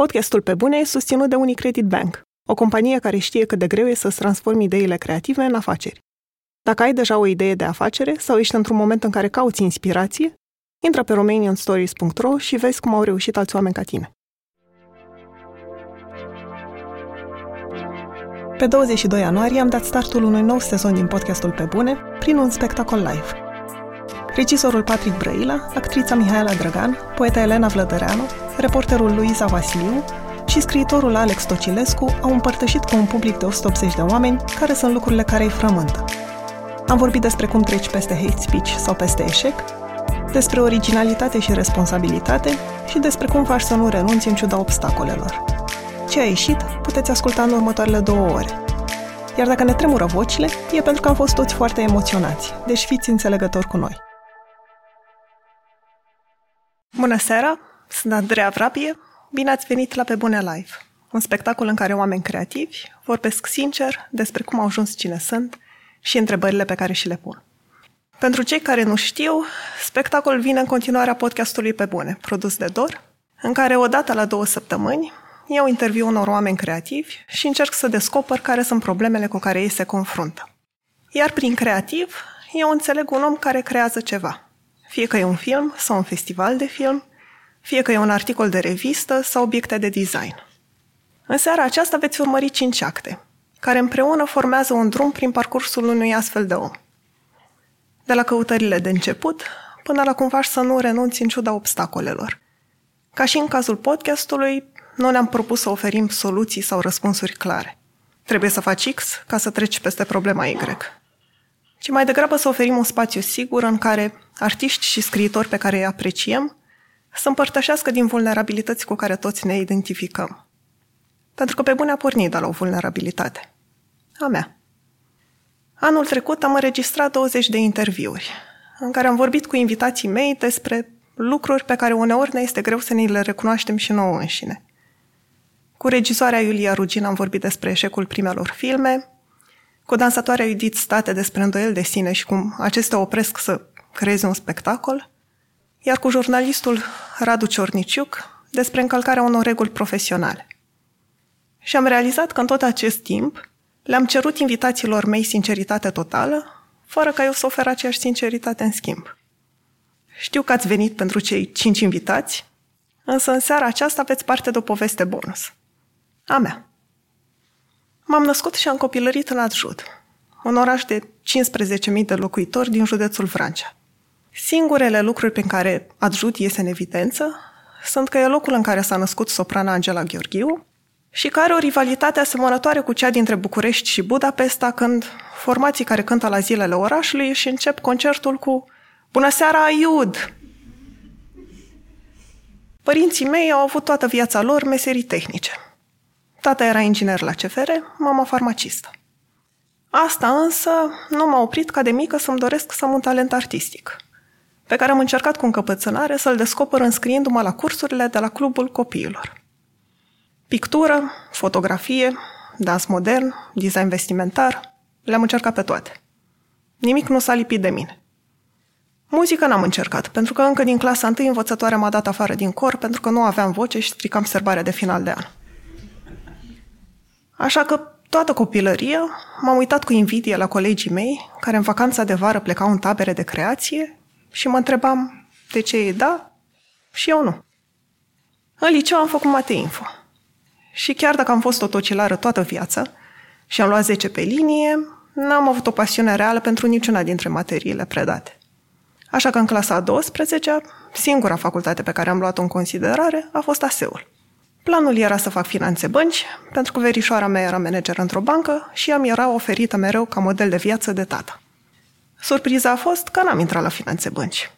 Podcastul Pe Bune e susținut de Unicredit Bank, o companie care știe cât de greu e să-ți transformi ideile creative în afaceri. Dacă ai deja o idee de afacere sau ești într-un moment în care cauți inspirație, intră pe romanianstories.ro și vezi cum au reușit alți oameni ca tine. Pe 22 ianuarie am dat startul unui nou sezon din podcastul Pe Bune prin un spectacol live. Regizorul Patrick Brăila, actrița Mihaela Drăgan, poeta Elena Vlădăreanu, reporterul Luiza Vasiliu și scriitorul Alex Tocilescu au împărtășit cu un public de 180 de oameni care sunt lucrurile care îi frământă. Am vorbit despre cum treci peste hate speech sau peste eșec, despre originalitate și responsabilitate și despre cum faci să nu renunți în ciuda obstacolelor. Ce a ieșit puteți asculta în următoarele două ore. Iar dacă ne tremură vocile, e pentru că am fost toți foarte emoționați, deci fiți înțelegători cu noi. Bună seara! Sunt Andreea Vrabie. Bine ați venit la Pe Bune Live, un spectacol în care oameni creativi vorbesc sincer despre cum au ajuns cine sunt și întrebările pe care și le pun. Pentru cei care nu știu, spectacolul vine în continuarea podcastului Pe Bune, produs de Dor, în care odată la două săptămâni iau interviu unor oameni creativi și încerc să descoper care sunt problemele cu care ei se confruntă. Iar prin creativ, eu înțeleg un om care creează ceva. Fie că e un film sau un festival de film, fie că e un articol de revistă sau obiecte de design. În seara aceasta veți urmări cinci acte, care împreună formează un drum prin parcursul unui astfel de om. De la căutările de început, până la cum faci să nu renunți în ciuda obstacolelor. Ca și în cazul podcastului, nu ne-am propus să oferim soluții sau răspunsuri clare. Trebuie să faci X ca să treci peste problema Y. Ci mai degrabă să oferim un spațiu sigur în care artiști și scriitori pe care îi apreciem să împărtășească din vulnerabilități cu care toți ne identificăm. Pentru că pe bune a pornit de la o vulnerabilitate. A mea. Anul trecut am înregistrat 20 de interviuri, în care am vorbit cu invitații mei despre lucruri pe care uneori ne este greu să ne le recunoaștem și nouă înșine. Cu regizoarea Iulia Rugin am vorbit despre eșecul primelor filme, cu dansatoarea Judith State despre îndoiel de sine și cum acestea opresc să creeze un spectacol, iar cu jurnalistul Radu Ciorniciuc despre încălcarea unor reguli profesionale. Și am realizat că în tot acest timp le-am cerut invitațiilor mei sinceritate totală, fără ca eu să ofer aceeași sinceritate în schimb. Știu că ați venit pentru cei cinci invitați, însă în seara aceasta aveți parte de o poveste bonus. A mea. M-am născut și am copilărit în Adjud, un oraș de 15.000 de locuitori din județul Vrancea. Singurele lucruri pe care Adjud iese în evidență sunt că e locul în care s-a născut soprana Angela Gheorghiu și care are o rivalitate asemănătoare cu cea dintre București și Budapesta când formații care cântă la zilele orașului și încep concertul cu Bună seara, Iud! Părinții mei au avut toată viața lor meserii tehnice. Tata era inginer la CFR, mama farmacistă. Asta însă nu m-a oprit ca de mică să-mi doresc să am un talent artistic – pe care am încercat cu încăpățânare să-l descoper înscriindu-mă la cursurile de la Clubul Copiilor. Pictură, fotografie, dans modern, design vestimentar, le-am încercat pe toate. Nimic nu s-a lipit de mine. Muzică n-am încercat, pentru că încă din clasa întâi învățătoarea m-a dat afară din cor pentru că nu aveam voce și stricam serbarea de final de an. Așa că toată copilăria m-am uitat cu invidie la colegii mei, care în vacanța de vară plecau în tabere de creație și mă întrebam de ce e da și eu nu. În liceu am făcut mate info. Și chiar dacă am fost o tocilară toată viața și am luat 10 pe linie, n-am avut o pasiune reală pentru niciuna dintre materiile predate. Așa că în clasa a 12 singura facultate pe care am luat-o în considerare a fost ASEUL. Planul era să fac finanțe bănci, pentru că verișoara mea era manager într-o bancă și ea mi era oferită mereu ca model de viață de tata. Surpriza a fost că n-am intrat la finanțe bănci.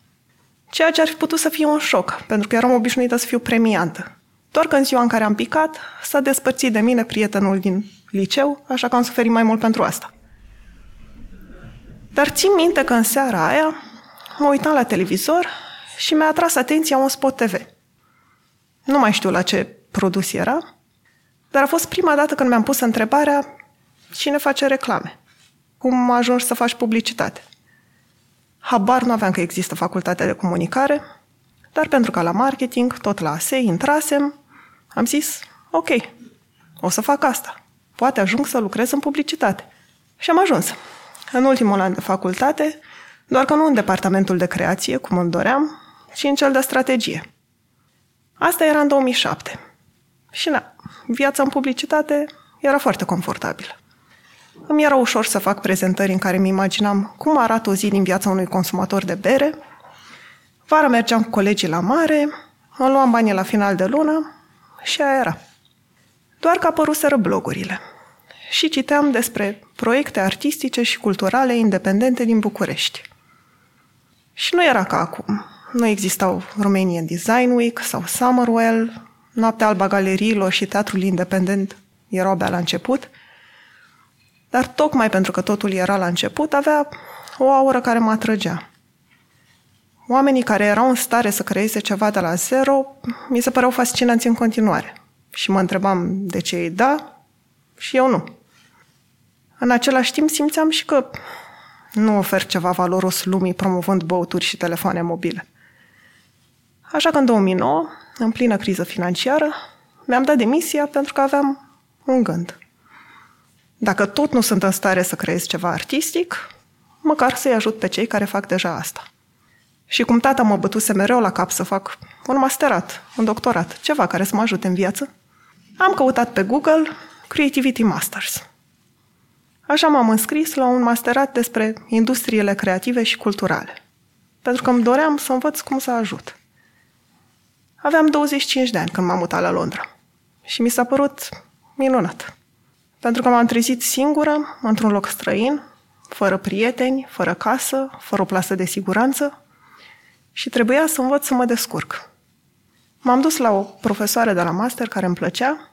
Ceea ce ar fi putut să fie un șoc, pentru că eram obișnuită să fiu premiantă. Doar că în ziua în care am picat, s-a despărțit de mine prietenul din liceu, așa că am suferit mai mult pentru asta. Dar țin minte că în seara aia mă uitam la televizor și mi-a atras atenția un spot TV. Nu mai știu la ce produs era, dar a fost prima dată când mi-am pus întrebarea cine face reclame, cum ajungi să faci publicitate. Habar nu aveam că există facultatea de comunicare, dar pentru că la marketing, tot la ASE, intrasem, Am zis, ok, o să fac asta. Poate ajung să lucrez în publicitate. Și am ajuns. În ultimul an de facultate, doar că nu în departamentul de creație, cum îmi doream, ci în cel de strategie. Asta era în 2007. Și na, viața în publicitate era foarte confortabilă. Îmi era ușor să fac prezentări în care mi imaginam cum arată o zi din viața unui consumator de bere. Vara mergeam cu colegii la mare, îmi luam banii la final de lună și aia era. Doar că apăruseră blogurile. Și citeam despre proiecte artistice și culturale independente din București. Și nu era ca acum. Nu existau Romanian Design Week sau Summerwell, Noaptea Alba Galeriilor și Teatrul Independent erau abia la început – dar tocmai pentru că totul era la început, avea o aură care mă atrăgea. Oamenii care erau în stare să creeze ceva de la zero, mi se păreau fascinanți în continuare. Și mă întrebam de ce ei da și eu nu. În același timp simțeam și că nu ofer ceva valoros lumii promovând băuturi și telefoane mobile. Așa că în 2009, în plină criză financiară, mi-am dat demisia pentru că aveam un gând. Dacă tot nu sunt în stare să creez ceva artistic, măcar să-i ajut pe cei care fac deja asta. Și cum tata mă bătuse mereu la cap să fac un masterat, un doctorat, ceva care să mă ajute în viață, am căutat pe Google Creativity Masters. Așa m-am înscris la un masterat despre industriile creative și culturale, pentru că îmi doream să învăț cum să ajut. Aveam 25 de ani când m-am mutat la Londra și mi s-a părut minunat. Pentru că m-am trezit singură, într-un loc străin, fără prieteni, fără casă, fără o plasă de siguranță și trebuia să învăț să mă descurc. M-am dus la o profesoară de la master care îmi plăcea,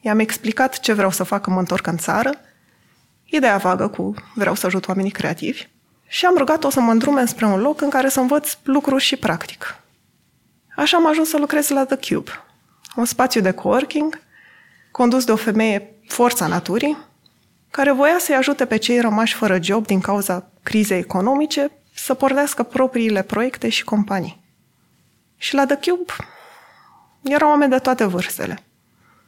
i-am explicat ce vreau să fac când mă întorc în țară, ideea vagă cu vreau să ajut oamenii creativi, și am rugat-o să mă îndrume spre un loc în care să învăț lucruri și practic. Așa am ajuns să lucrez la The Cube, un spațiu de coworking condus de o femeie forța naturii, care voia să-i ajute pe cei rămași fără job din cauza crizei economice să pornească propriile proiecte și companii. Și la The Cube erau oameni de toate vârstele,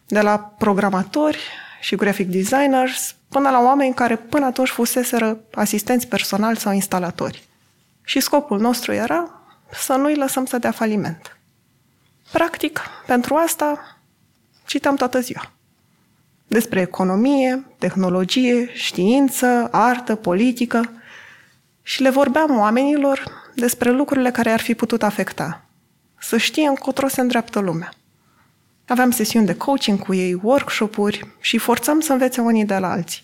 de la programatori și graphic designers până la oameni care până atunci fuseseră asistenți personali sau instalatori. Și scopul nostru era să nu-i lăsăm să dea faliment. Practic, pentru asta citam toată ziua despre economie, tehnologie, știință, artă, politică și le vorbeam oamenilor despre lucrurile care ar fi putut afecta. Să știe încotro se îndreaptă lumea. Aveam sesiuni de coaching cu ei, workshop-uri și forțam să învețe unii de la alții.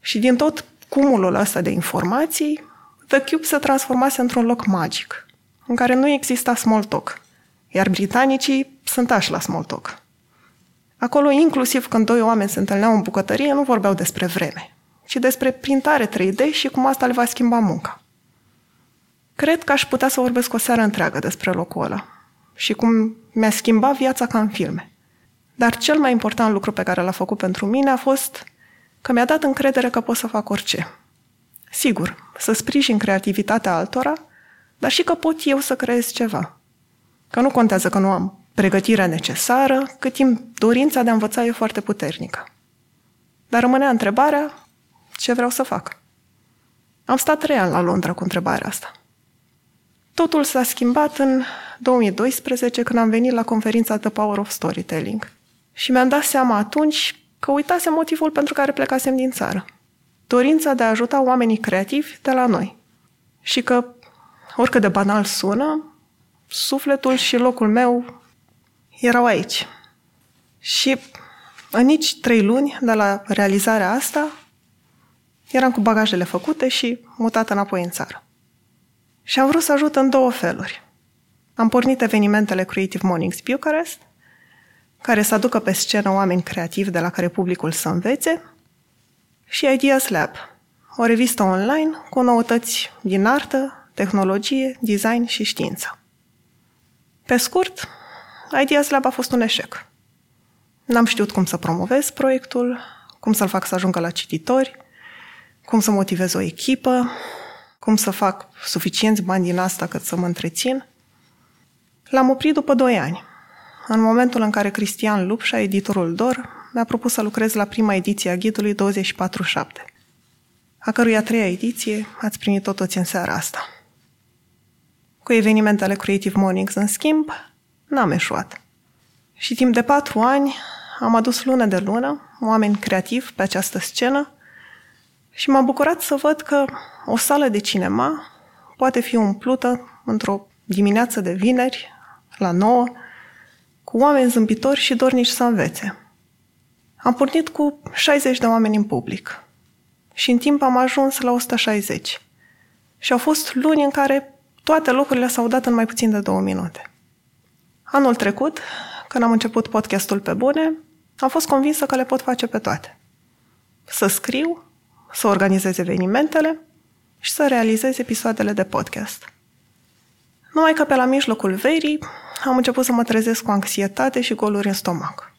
Și din tot cumulul ăsta de informații, The Cube se transformase într-un loc magic, în care nu exista small talk, iar britanicii sunt așa la small talk. Acolo, inclusiv când doi oameni se întâlneau în bucătărie, nu vorbeau despre vreme, ci despre printare 3D și cum asta le va schimba munca. Cred că aș putea să vorbesc o seară întreagă despre locul ăla și cum mi-a schimbat viața ca în filme. Dar cel mai important lucru pe care l-a făcut pentru mine a fost că mi-a dat încredere că pot să fac orice. Sigur, să sprijin creativitatea altora, dar și că pot eu să creez ceva. Că nu contează că nu am pregătirea necesară, cât timp dorința de a învăța e foarte puternică. Dar rămânea întrebarea, ce vreau să fac? Am stat trei ani la Londra cu întrebarea asta. Totul s-a schimbat în 2012 când am venit la conferința The Power of Storytelling. Și mi-am dat seama atunci că uitase motivul pentru care plecasem din țară. Dorința de a ajuta oamenii creativi de la noi. Și că, oricât de banal sună, sufletul și locul meu erau aici. Și în nici trei luni de la realizarea asta, eram cu bagajele făcute și mutat înapoi în țară. Și am vrut să ajut în două feluri. Am pornit evenimentele Creative Mornings Bucharest, care să aducă pe scenă oameni creativi de la care publicul să învețe, și Ideas Lab, o revistă online cu noutăți din artă, tehnologie, design și știință. Pe scurt, Ideas Lab a fost un eșec. N-am știut cum să promovez proiectul, cum să-l fac să ajungă la cititori, cum să motivez o echipă, cum să fac suficienți bani din asta cât să mă întrețin. L-am oprit după doi ani, în momentul în care Cristian Lupșa, editorul DOR, mi-a propus să lucrez la prima ediție a ghidului 24-7, a cărui a treia ediție ați primit-o toți în seara asta. Cu evenimentele Creative Mornings, în schimb, n-am eșuat. Și timp de patru ani am adus lună de lună oameni creativi pe această scenă și m-a bucurat să văd că o sală de cinema poate fi umplută într-o dimineață de vineri, la nouă, cu oameni zâmbitori și dornici să învețe. Am pornit cu 60 de oameni în public și în timp am ajuns la 160. Și au fost luni în care toate lucrurile s-au dat în mai puțin de două minute. Anul trecut, când am început podcastul pe bune, am fost convinsă că le pot face pe toate. Să scriu, să organizez evenimentele și să realizez episoadele de podcast. Numai că pe la mijlocul verii am început să mă trezesc cu anxietate și goluri în stomac.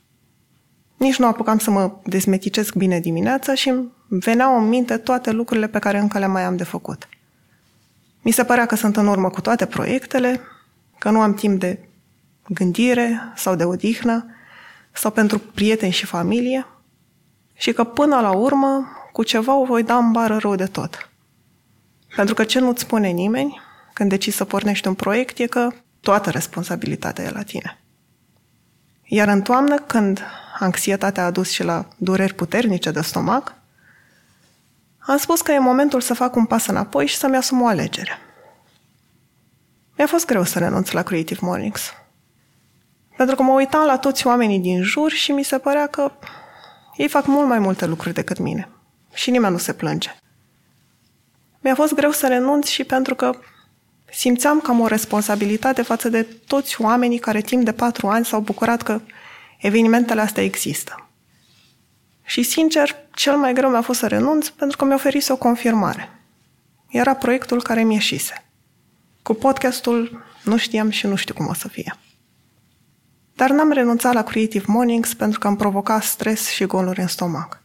Nici nu apucam să mă dezmeticesc bine dimineața și îmi veneau în minte toate lucrurile pe care încă le mai am de făcut. Mi se părea că sunt în urmă cu toate proiectele, că nu am timp de gândire sau de odihnă sau pentru prieteni și familie și că până la urmă cu ceva o voi da în bară rău de tot. Pentru că ce nu-ți spune nimeni când decizi să pornești un proiect e că toată responsabilitatea e la tine. Iar în toamnă, când anxietatea a dus și la dureri puternice de stomac, am spus că e momentul să fac un pas înapoi și să-mi asum o alegere. Mi-a fost greu să renunț la Creative Mornings. Pentru că mă uitam la toți oamenii din jur și mi se părea că ei fac mult mai multe lucruri decât mine. Și nimeni nu se plânge. Mi-a fost greu să renunț și pentru că simțeam că am o responsabilitate față de toți oamenii care timp de patru ani s-au bucurat că evenimentele astea există. Și, sincer, cel mai greu mi-a fost să renunț pentru că mi-a oferit o confirmare. Era proiectul care mi ieșise. Cu podcastul nu știam și nu știu cum o să fie. Dar n-am renunțat la Creative Mornings pentru că am provocat stres și goluri în stomac.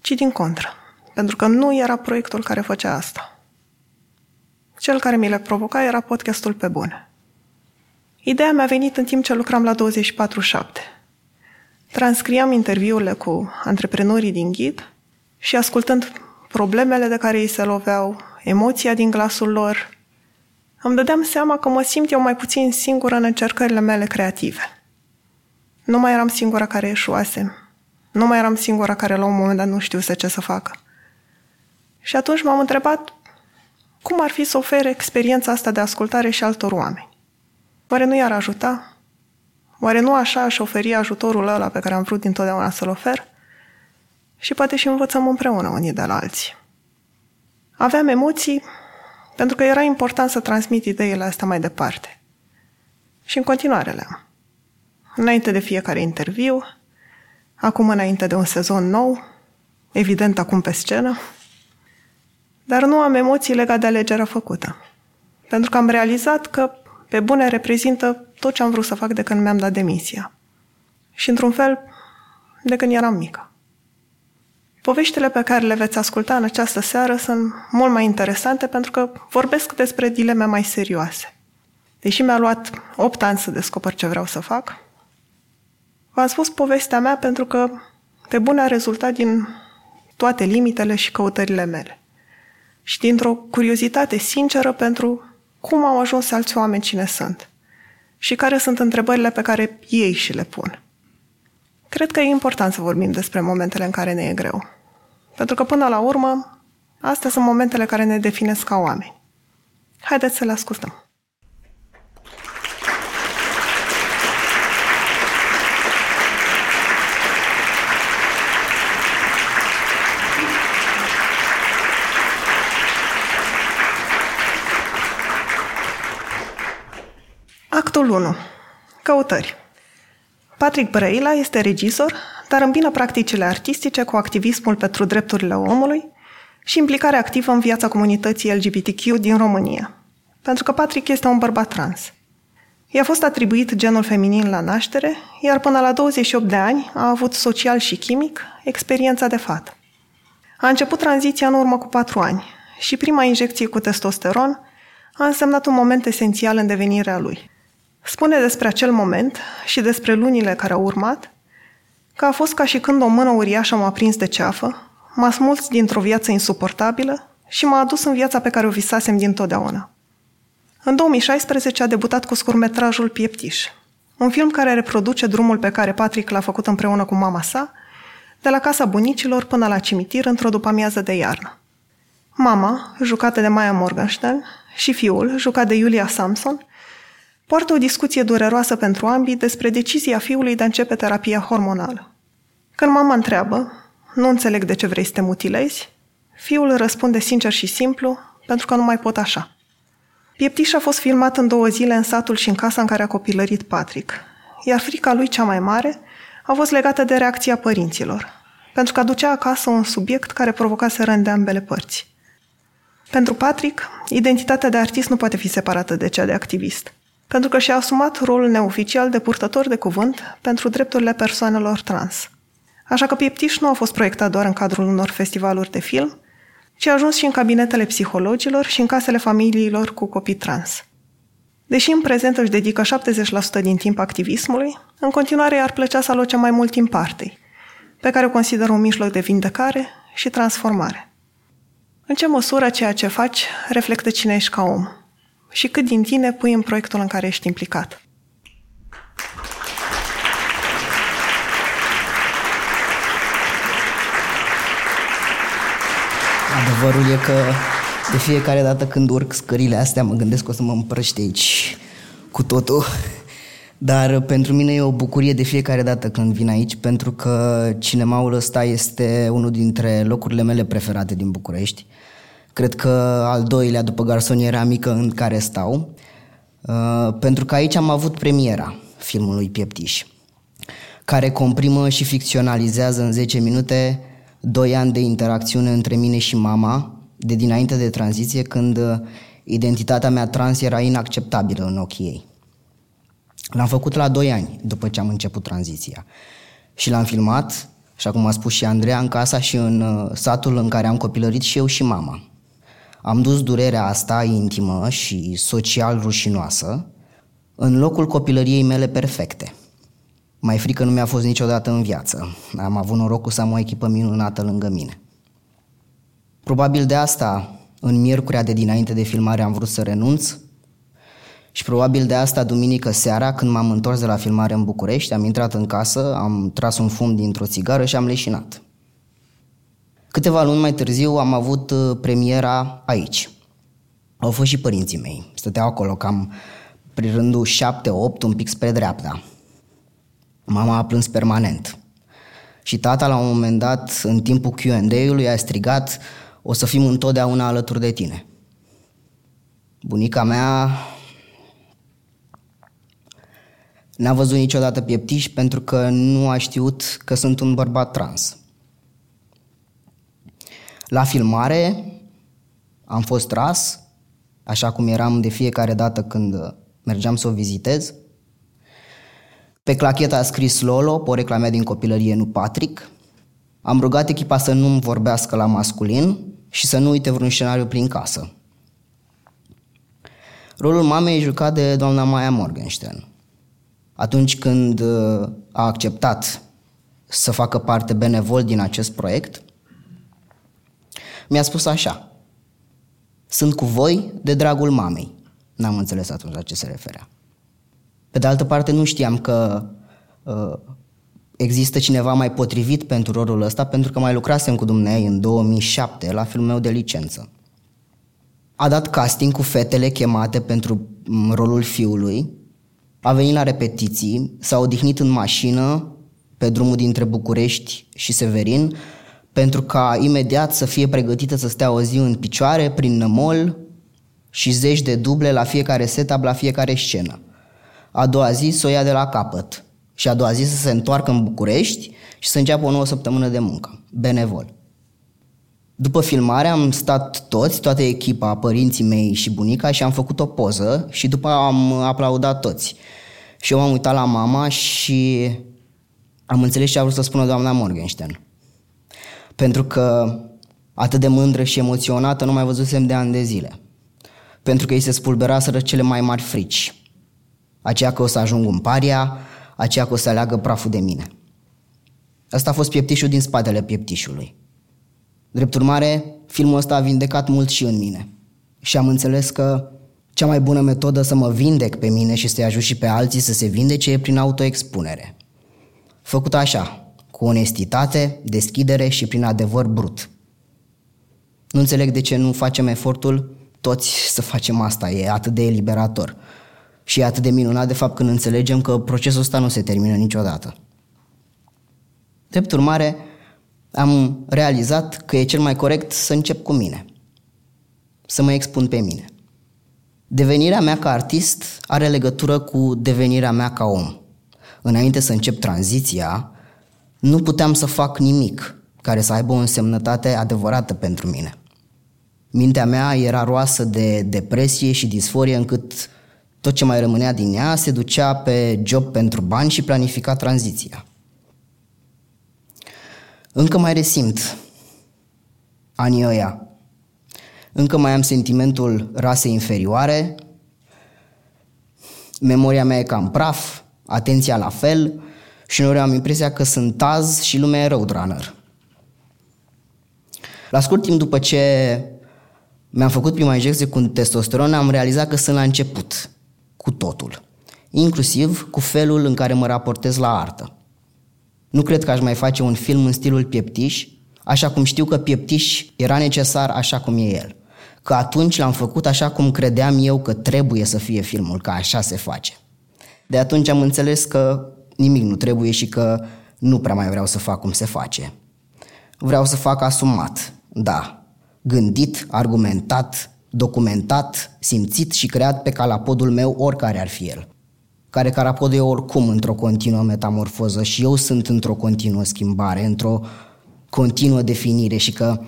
Ci din contră, pentru că nu era proiectul care făcea asta. Cel care mi le provoca era podcastul pe bune. Ideea mi-a venit în timp ce lucram la 24-7. Transcriam interviurile cu antreprenorii din ghid și ascultând problemele de care ei se loveau, emoția din glasul lor, îmi dădeam seama că mă simt eu mai puțin singură în încercările mele creative. Nu mai eram singura care eșuase. Nu mai eram singura care la un moment dat nu știu ce să facă. Și atunci m-am întrebat cum ar fi să ofere experiența asta de ascultare și altor oameni. Oare nu i-ar ajuta? Oare nu așa aș oferi ajutorul ăla pe care am vrut dintotdeauna să-l ofer? Și poate și învățăm împreună unii de la alții. Aveam emoții pentru că era important să transmit ideile astea mai departe. Și în continuare le am. Înainte de fiecare interviu, acum înainte de un sezon nou, evident acum pe scenă, dar nu am emoții legate de alegerea făcută. Pentru că am realizat că pe bune reprezintă tot ce am vrut să fac de când mi-am dat demisia. Și într-un fel, de când eram mică. Poveștile pe care le veți asculta în această seară sunt mult mai interesante pentru că vorbesc despre dileme mai serioase. Deși mi-a luat 8 ani să descoper ce vreau să fac, v-am spus povestea mea pentru că pe bune a rezultat din toate limitele și căutările mele. Și dintr-o curiozitate sinceră pentru cum au ajuns alți oameni cine sunt și care sunt întrebările pe care ei și le pun. Cred că e important să vorbim despre momentele în care ne e greu. Pentru că, până la urmă, astea sunt momentele care ne definesc ca oameni. Haideți să le ascultăm. Actul 1. Căutări. Patrick Brăila este regizor, dar îmbină practicile artistice cu activismul pentru drepturile omului și implicarea activă în viața comunității LGBTQ din România. Pentru că Patrick este un bărbat trans. I-a fost atribuit genul feminin la naștere, iar până la 28 de ani a avut social și chimic experiența de fată. A început tranziția în urmă cu patru ani și prima injecție cu testosteron a însemnat un moment esențial în devenirea lui. Spune despre acel moment și despre lunile care au urmat că a fost ca și când o mână uriașă m-a prins de ceafă, m-a smulț dintr-o viață insuportabilă și m-a adus în viața pe care o visasem dintotdeauna. În 2016 a debutat cu scurmetrajul Pieptiș, un film care reproduce drumul pe care Patrick l-a făcut împreună cu mama sa, de la casa bunicilor până la cimitir într-o după-amiază de iarnă. Mama, jucată de Maya Morgenstern, și fiul, jucat de Julia Samson, poartă o discuție dureroasă pentru ambii despre decizia fiului de a începe terapia hormonală. Când mama întreabă, nu înțeleg de ce vrei să te mutilezi, fiul răspunde sincer și simplu, pentru că nu mai pot așa. Pieptiș a fost filmat în două zile în satul și în casa în care a copilărit Patrick, iar frica lui cea mai mare a fost legată de reacția părinților, pentru că aducea acasă un subiect care provocase rând de ambele părți. Pentru Patrick, identitatea de artist nu poate fi separată de cea de activist, pentru că și-a asumat rolul neoficial de purtător de cuvânt pentru drepturile persoanelor trans. Așa că Pieptiș nu a fost proiectat doar în cadrul unor festivaluri de film, ci a ajuns și în cabinetele psihologilor și în casele familiilor cu copii trans. Deși în prezent își dedică 70% din timp activismului, în continuare ar plăcea să aloce mai mult timp artei, pe care o consideră un mijloc de vindecare și transformare. În ce măsură ceea ce faci reflectă cine ești ca om și cât din tine pui în proiectul în care ești implicat. Adevărul e că de fiecare dată când urc scările astea mă gândesc că o să mă împrăște aici cu totul. Dar pentru mine e o bucurie de fiecare dată când vin aici, pentru că cinemaul ăsta este unul dintre locurile mele preferate din București. Cred că al doilea după garsoniera mică în care stau, uh, pentru că aici am avut premiera filmului Pieptiș, care comprimă și ficționalizează în 10 minute doi ani de interacțiune între mine și mama, de dinainte de tranziție, când uh, identitatea mea trans era inacceptabilă în ochii ei. L-am făcut la doi ani după ce am început tranziția. Și l-am filmat, așa cum a spus și Andreea, în casa și în uh, satul în care am copilărit și eu și mama. Am dus durerea asta intimă și social rușinoasă în locul copilăriei mele perfecte – mai frică nu mi-a fost niciodată în viață. Am avut norocul să am o echipă minunată lângă mine. Probabil de asta, în miercurea de dinainte de filmare am vrut să renunț și probabil de asta, duminică seara, când m-am întors de la filmare în București, am intrat în casă, am tras un fum dintr-o țigară și am leșinat. Câteva luni mai târziu am avut uh, premiera aici. Au fost și părinții mei. Stăteau acolo cam prin rândul 7-8, un pic spre dreapta. Mama a plâns permanent. Și tata, la un moment dat, în timpul Q&A-ului, a strigat o să fim întotdeauna alături de tine. Bunica mea n-a văzut niciodată pieptiș pentru că nu a știut că sunt un bărbat trans. La filmare am fost tras, așa cum eram de fiecare dată când mergeam să o vizitez – pe clacheta a scris Lolo, porecla mea din copilărie, nu Patrick. Am rugat echipa să nu-mi vorbească la masculin și să nu uite vreun scenariu prin casă. Rolul mamei e jucat de doamna Maya Morgenstern. Atunci când uh, a acceptat să facă parte benevol din acest proiect, mi-a spus așa, sunt cu voi de dragul mamei. N-am înțeles atunci la ce se referea. Pe de altă parte, nu știam că uh, există cineva mai potrivit pentru rolul ăsta, pentru că mai lucrasem cu dumneai în 2007 la filmul meu de licență. A dat casting cu fetele chemate pentru mm, rolul fiului, a venit la repetiții, s-a odihnit în mașină pe drumul dintre București și Severin, pentru ca imediat să fie pregătită să stea o zi în picioare, prin nămol și zeci de duble la fiecare setup, la fiecare scenă a doua zi să o ia de la capăt și a doua zi să se întoarcă în București și să înceapă o nouă săptămână de muncă, benevol. După filmare am stat toți, toată echipa, părinții mei și bunica și am făcut o poză și după am aplaudat toți. Și eu m-am uitat la mama și am înțeles ce a vrut să spună doamna Morgenstern. Pentru că atât de mândră și emoționată nu mai văzusem de ani de zile. Pentru că îi se spulberaseră cele mai mari frici aceea că o să ajung un paria, aceea că o să aleagă praful de mine. Asta a fost pieptișul din spatele pieptișului. Drept urmare, filmul ăsta a vindecat mult și în mine. Și am înțeles că cea mai bună metodă să mă vindec pe mine și să-i ajut și pe alții să se vindece e prin autoexpunere. Făcut așa, cu onestitate, deschidere și prin adevăr brut. Nu înțeleg de ce nu facem efortul toți să facem asta, e atât de eliberator. Și e atât de minunat de fapt când înțelegem că procesul ăsta nu se termină niciodată. Drept urmare, am realizat că e cel mai corect să încep cu mine. Să mă expun pe mine. Devenirea mea ca artist are legătură cu devenirea mea ca om. Înainte să încep tranziția, nu puteam să fac nimic care să aibă o însemnătate adevărată pentru mine. Mintea mea era roasă de depresie și disforie încât tot ce mai rămânea din ea se ducea pe job pentru bani și planifica tranziția. Încă mai resimt anii ăia. Încă mai am sentimentul rasei inferioare, memoria mea e cam praf, atenția la fel și uneori am impresia că sunt azi și lumea e roadrunner. La scurt timp după ce mi-am făcut prima injecție cu testosteron, am realizat că sunt la început cu totul, inclusiv cu felul în care mă raportez la artă. Nu cred că aș mai face un film în stilul Pieptiș, așa cum știu că Pieptiș era necesar așa cum e el. Că atunci l-am făcut așa cum credeam eu că trebuie să fie filmul, că așa se face. De atunci am înțeles că nimic nu trebuie și că nu prea mai vreau să fac cum se face. Vreau să fac asumat, da, gândit, argumentat, documentat, simțit și creat pe calapodul meu oricare ar fi el care carapodul e oricum într-o continuă metamorfoză și eu sunt într-o continuă schimbare, într-o continuă definire și că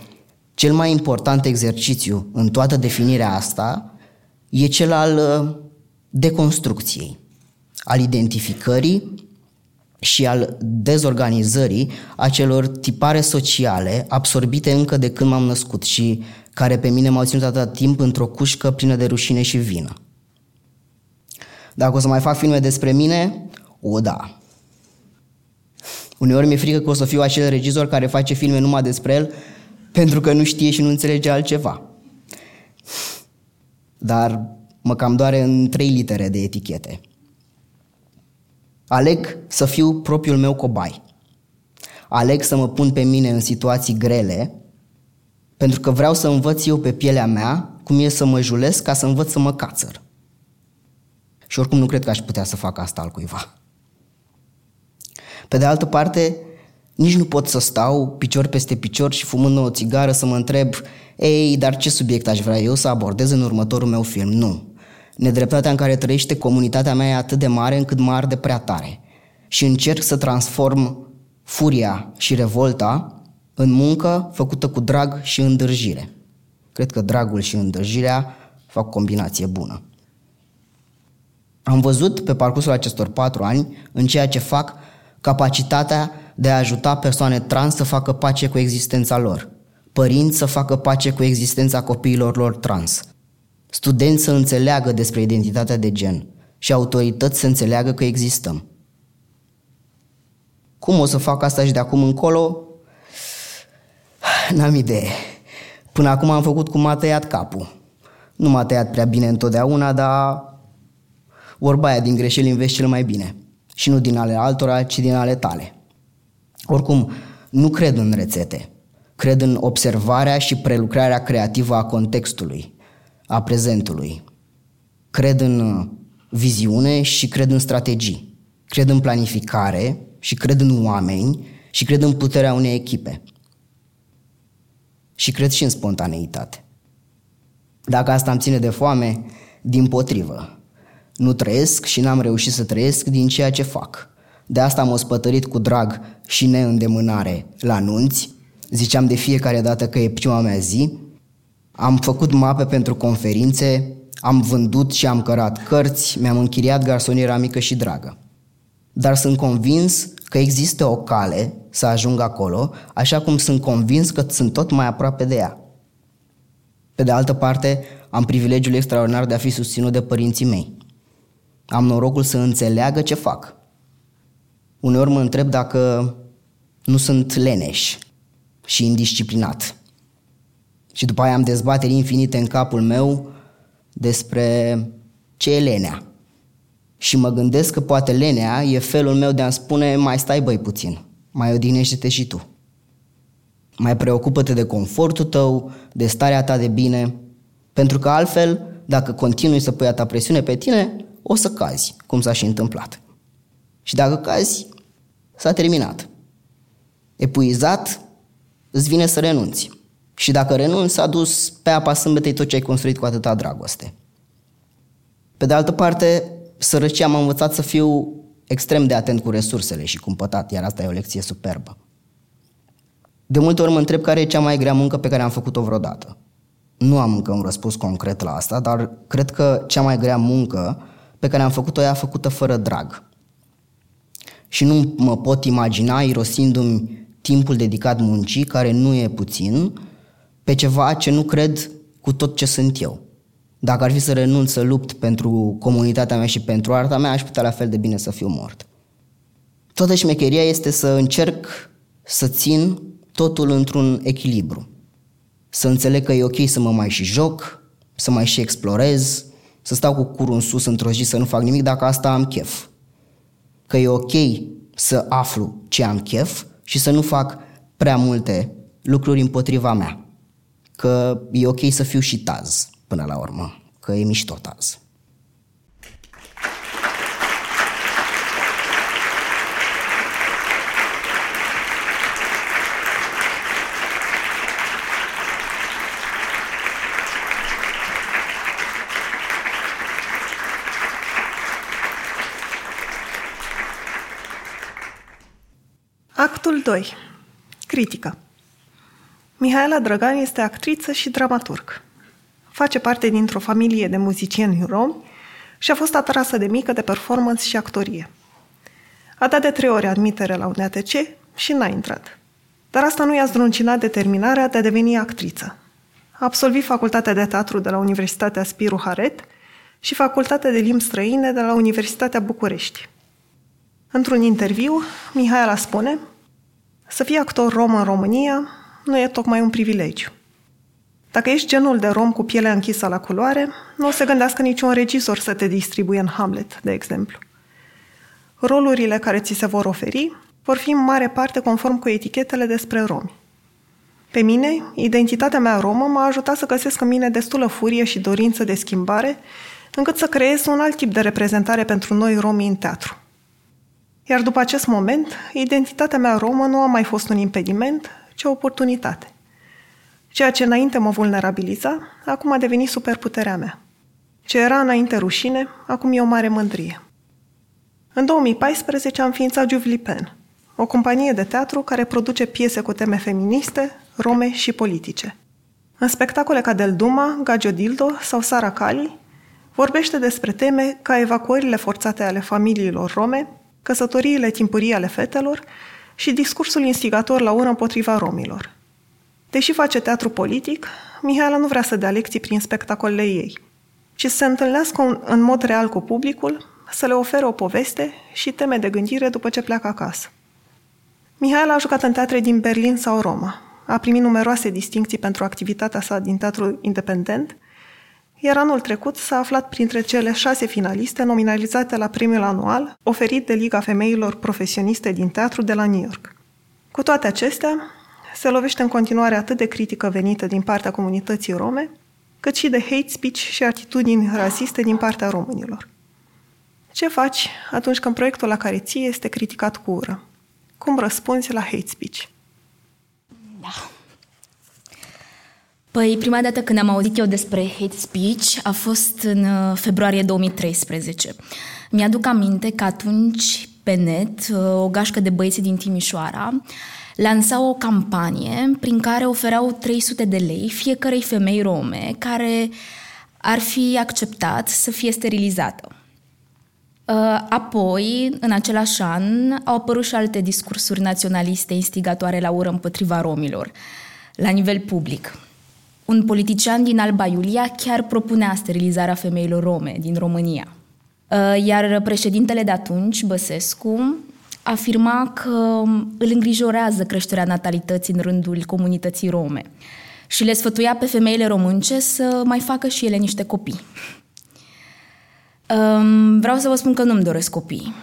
cel mai important exercițiu în toată definirea asta e cel al uh, deconstrucției, al identificării și al dezorganizării acelor tipare sociale absorbite încă de când m-am născut și care pe mine m-au ținut atât timp într-o cușcă plină de rușine și vină. Dacă o să mai fac filme despre mine, o da. Uneori mi-e frică că o să fiu acel regizor care face filme numai despre el pentru că nu știe și nu înțelege altceva. Dar mă cam doare în trei litere de etichete. Aleg să fiu propriul meu cobai. Aleg să mă pun pe mine în situații grele pentru că vreau să învăț eu pe pielea mea cum e să mă julesc ca să învăț să mă cațăr. Și oricum nu cred că aș putea să fac asta al cuiva. Pe de altă parte, nici nu pot să stau picior peste picior și fumând o țigară să mă întreb ei, dar ce subiect aș vrea eu să abordez în următorul meu film? Nu. Nedreptatea în care trăiește comunitatea mea e atât de mare încât mă arde prea tare. Și încerc să transform furia și revolta în muncă făcută cu drag și îndârjire. Cred că dragul și îndârjirea fac o combinație bună. Am văzut pe parcursul acestor patru ani, în ceea ce fac, capacitatea de a ajuta persoane trans să facă pace cu existența lor, părinți să facă pace cu existența copiilor lor trans, studenți să înțeleagă despre identitatea de gen și autorități să înțeleagă că existăm. Cum o să fac asta și de acum încolo? N-am idee. Până acum am făcut cum m-a tăiat capul. Nu m-a tăiat prea bine întotdeauna, dar Vorba aia, din greșeli înveți cel mai bine. Și nu din ale altora, ci din ale tale. Oricum, nu cred în rețete. Cred în observarea și prelucrarea creativă a contextului, a prezentului. Cred în viziune și cred în strategii. Cred în planificare și cred în oameni și cred în puterea unei echipe. Și cred și în spontaneitate. Dacă asta îmi ține de foame, din potrivă, nu trăiesc și n-am reușit să trăiesc din ceea ce fac. De asta am ospătărit cu drag și neîndemânare la nunți, ziceam de fiecare dată că e prima mea zi, am făcut mape pentru conferințe, am vândut și am cărat cărți, mi-am închiriat garsoniera mică și dragă. Dar sunt convins că există o cale să ajung acolo, așa cum sunt convins că sunt tot mai aproape de ea. Pe de altă parte, am privilegiul extraordinar de a fi susținut de părinții mei am norocul să înțeleagă ce fac. Uneori mă întreb dacă nu sunt leneș și indisciplinat. Și după aia am dezbateri infinite în capul meu despre ce e lenea. Și mă gândesc că poate lenea e felul meu de a-mi spune mai stai băi puțin, mai odihnește-te și tu. Mai preocupă-te de confortul tău, de starea ta de bine, pentru că altfel, dacă continui să pui ta presiune pe tine, o să cazi, cum s-a și întâmplat. Și dacă cazi, s-a terminat. Epuizat, îți vine să renunți. Și dacă renunți, s-a dus pe apa sâmbetei tot ce ai construit cu atâta dragoste. Pe de altă parte, sărăcia m-a învățat să fiu extrem de atent cu resursele și cumpătat, iar asta e o lecție superbă. De multe ori mă întreb care e cea mai grea muncă pe care am făcut-o vreodată. Nu am încă un răspuns concret la asta, dar cred că cea mai grea muncă pe care am făcut-o ea făcută fără drag. Și nu mă pot imagina irosindu-mi timpul dedicat muncii, care nu e puțin, pe ceva ce nu cred cu tot ce sunt eu. Dacă ar fi să renunț să lupt pentru comunitatea mea și pentru arta mea, aș putea la fel de bine să fiu mort. Toată șmecheria este să încerc să țin totul într-un echilibru. Să înțeleg că e ok să mă mai și joc, să mai și explorez, să stau cu curul în sus într-o zi să nu fac nimic dacă asta am chef. Că e ok să aflu ce am chef și să nu fac prea multe lucruri împotriva mea. Că e ok să fiu și taz până la urmă, că e mișto taz. Actul 2. Critică. Mihaela Drăgan este actriță și dramaturg. Face parte dintr-o familie de muzicieni romi și a fost atrasă de mică de performance și actorie. A dat de trei ori admitere la un ATC și n-a intrat. Dar asta nu i-a zdruncinat determinarea de a deveni actriță. A absolvit facultatea de teatru de la Universitatea Spiru Haret și facultatea de limbi străine de la Universitatea București. Într-un interviu, Mihaela spune să fii actor rom în România nu e tocmai un privilegiu. Dacă ești genul de rom cu pielea închisă la culoare, nu o să gândească niciun regizor să te distribuie în Hamlet, de exemplu. Rolurile care ți se vor oferi vor fi în mare parte conform cu etichetele despre romi. Pe mine, identitatea mea romă m-a ajutat să găsesc în mine destulă furie și dorință de schimbare, încât să creez un alt tip de reprezentare pentru noi romi în teatru. Iar după acest moment, identitatea mea romă nu a mai fost un impediment, ci o oportunitate. Ceea ce înainte mă vulnerabiliza, acum a devenit superputerea mea. Ce era înainte rușine, acum e o mare mândrie. În 2014 am ființat Juvlipen, o companie de teatru care produce piese cu teme feministe, rome și politice. În spectacole ca Del Duma, Gagio Dildo sau Sara Cali, vorbește despre teme ca evacuările forțate ale familiilor rome, căsătoriile timpurii ale fetelor și discursul instigator la ură împotriva romilor. Deși face teatru politic, Mihaela nu vrea să dea lecții prin spectacolele ei, ci să se întâlnească în mod real cu publicul, să le ofere o poveste și teme de gândire după ce pleacă acasă. Mihaela a jucat în teatre din Berlin sau Roma, a primit numeroase distincții pentru activitatea sa din teatru independent iar anul trecut s-a aflat printre cele șase finaliste nominalizate la premiul anual oferit de Liga Femeilor Profesioniste din Teatru de la New York. Cu toate acestea, se lovește în continuare atât de critică venită din partea comunității rome, cât și de hate speech și atitudini rasiste din partea românilor. Ce faci atunci când proiectul la care ții este criticat cu ură? Cum răspunzi la hate speech? Da. Păi, prima dată când am auzit eu despre hate speech a fost în uh, februarie 2013. Mi-aduc aminte că atunci, pe net, uh, o gașcă de băieți din Timișoara lansau o campanie prin care ofereau 300 de lei fiecărei femei rome care ar fi acceptat să fie sterilizată. Uh, apoi, în același an, au apărut și alte discursuri naționaliste instigatoare la ură împotriva romilor, la nivel public. Un politician din Alba Iulia chiar propunea sterilizarea femeilor rome din România. Uh, iar președintele de atunci, Băsescu, afirma că îl îngrijorează creșterea natalității în rândul comunității rome și le sfătuia pe femeile românce să mai facă și ele niște copii. Um, vreau să vă spun că nu-mi doresc copii,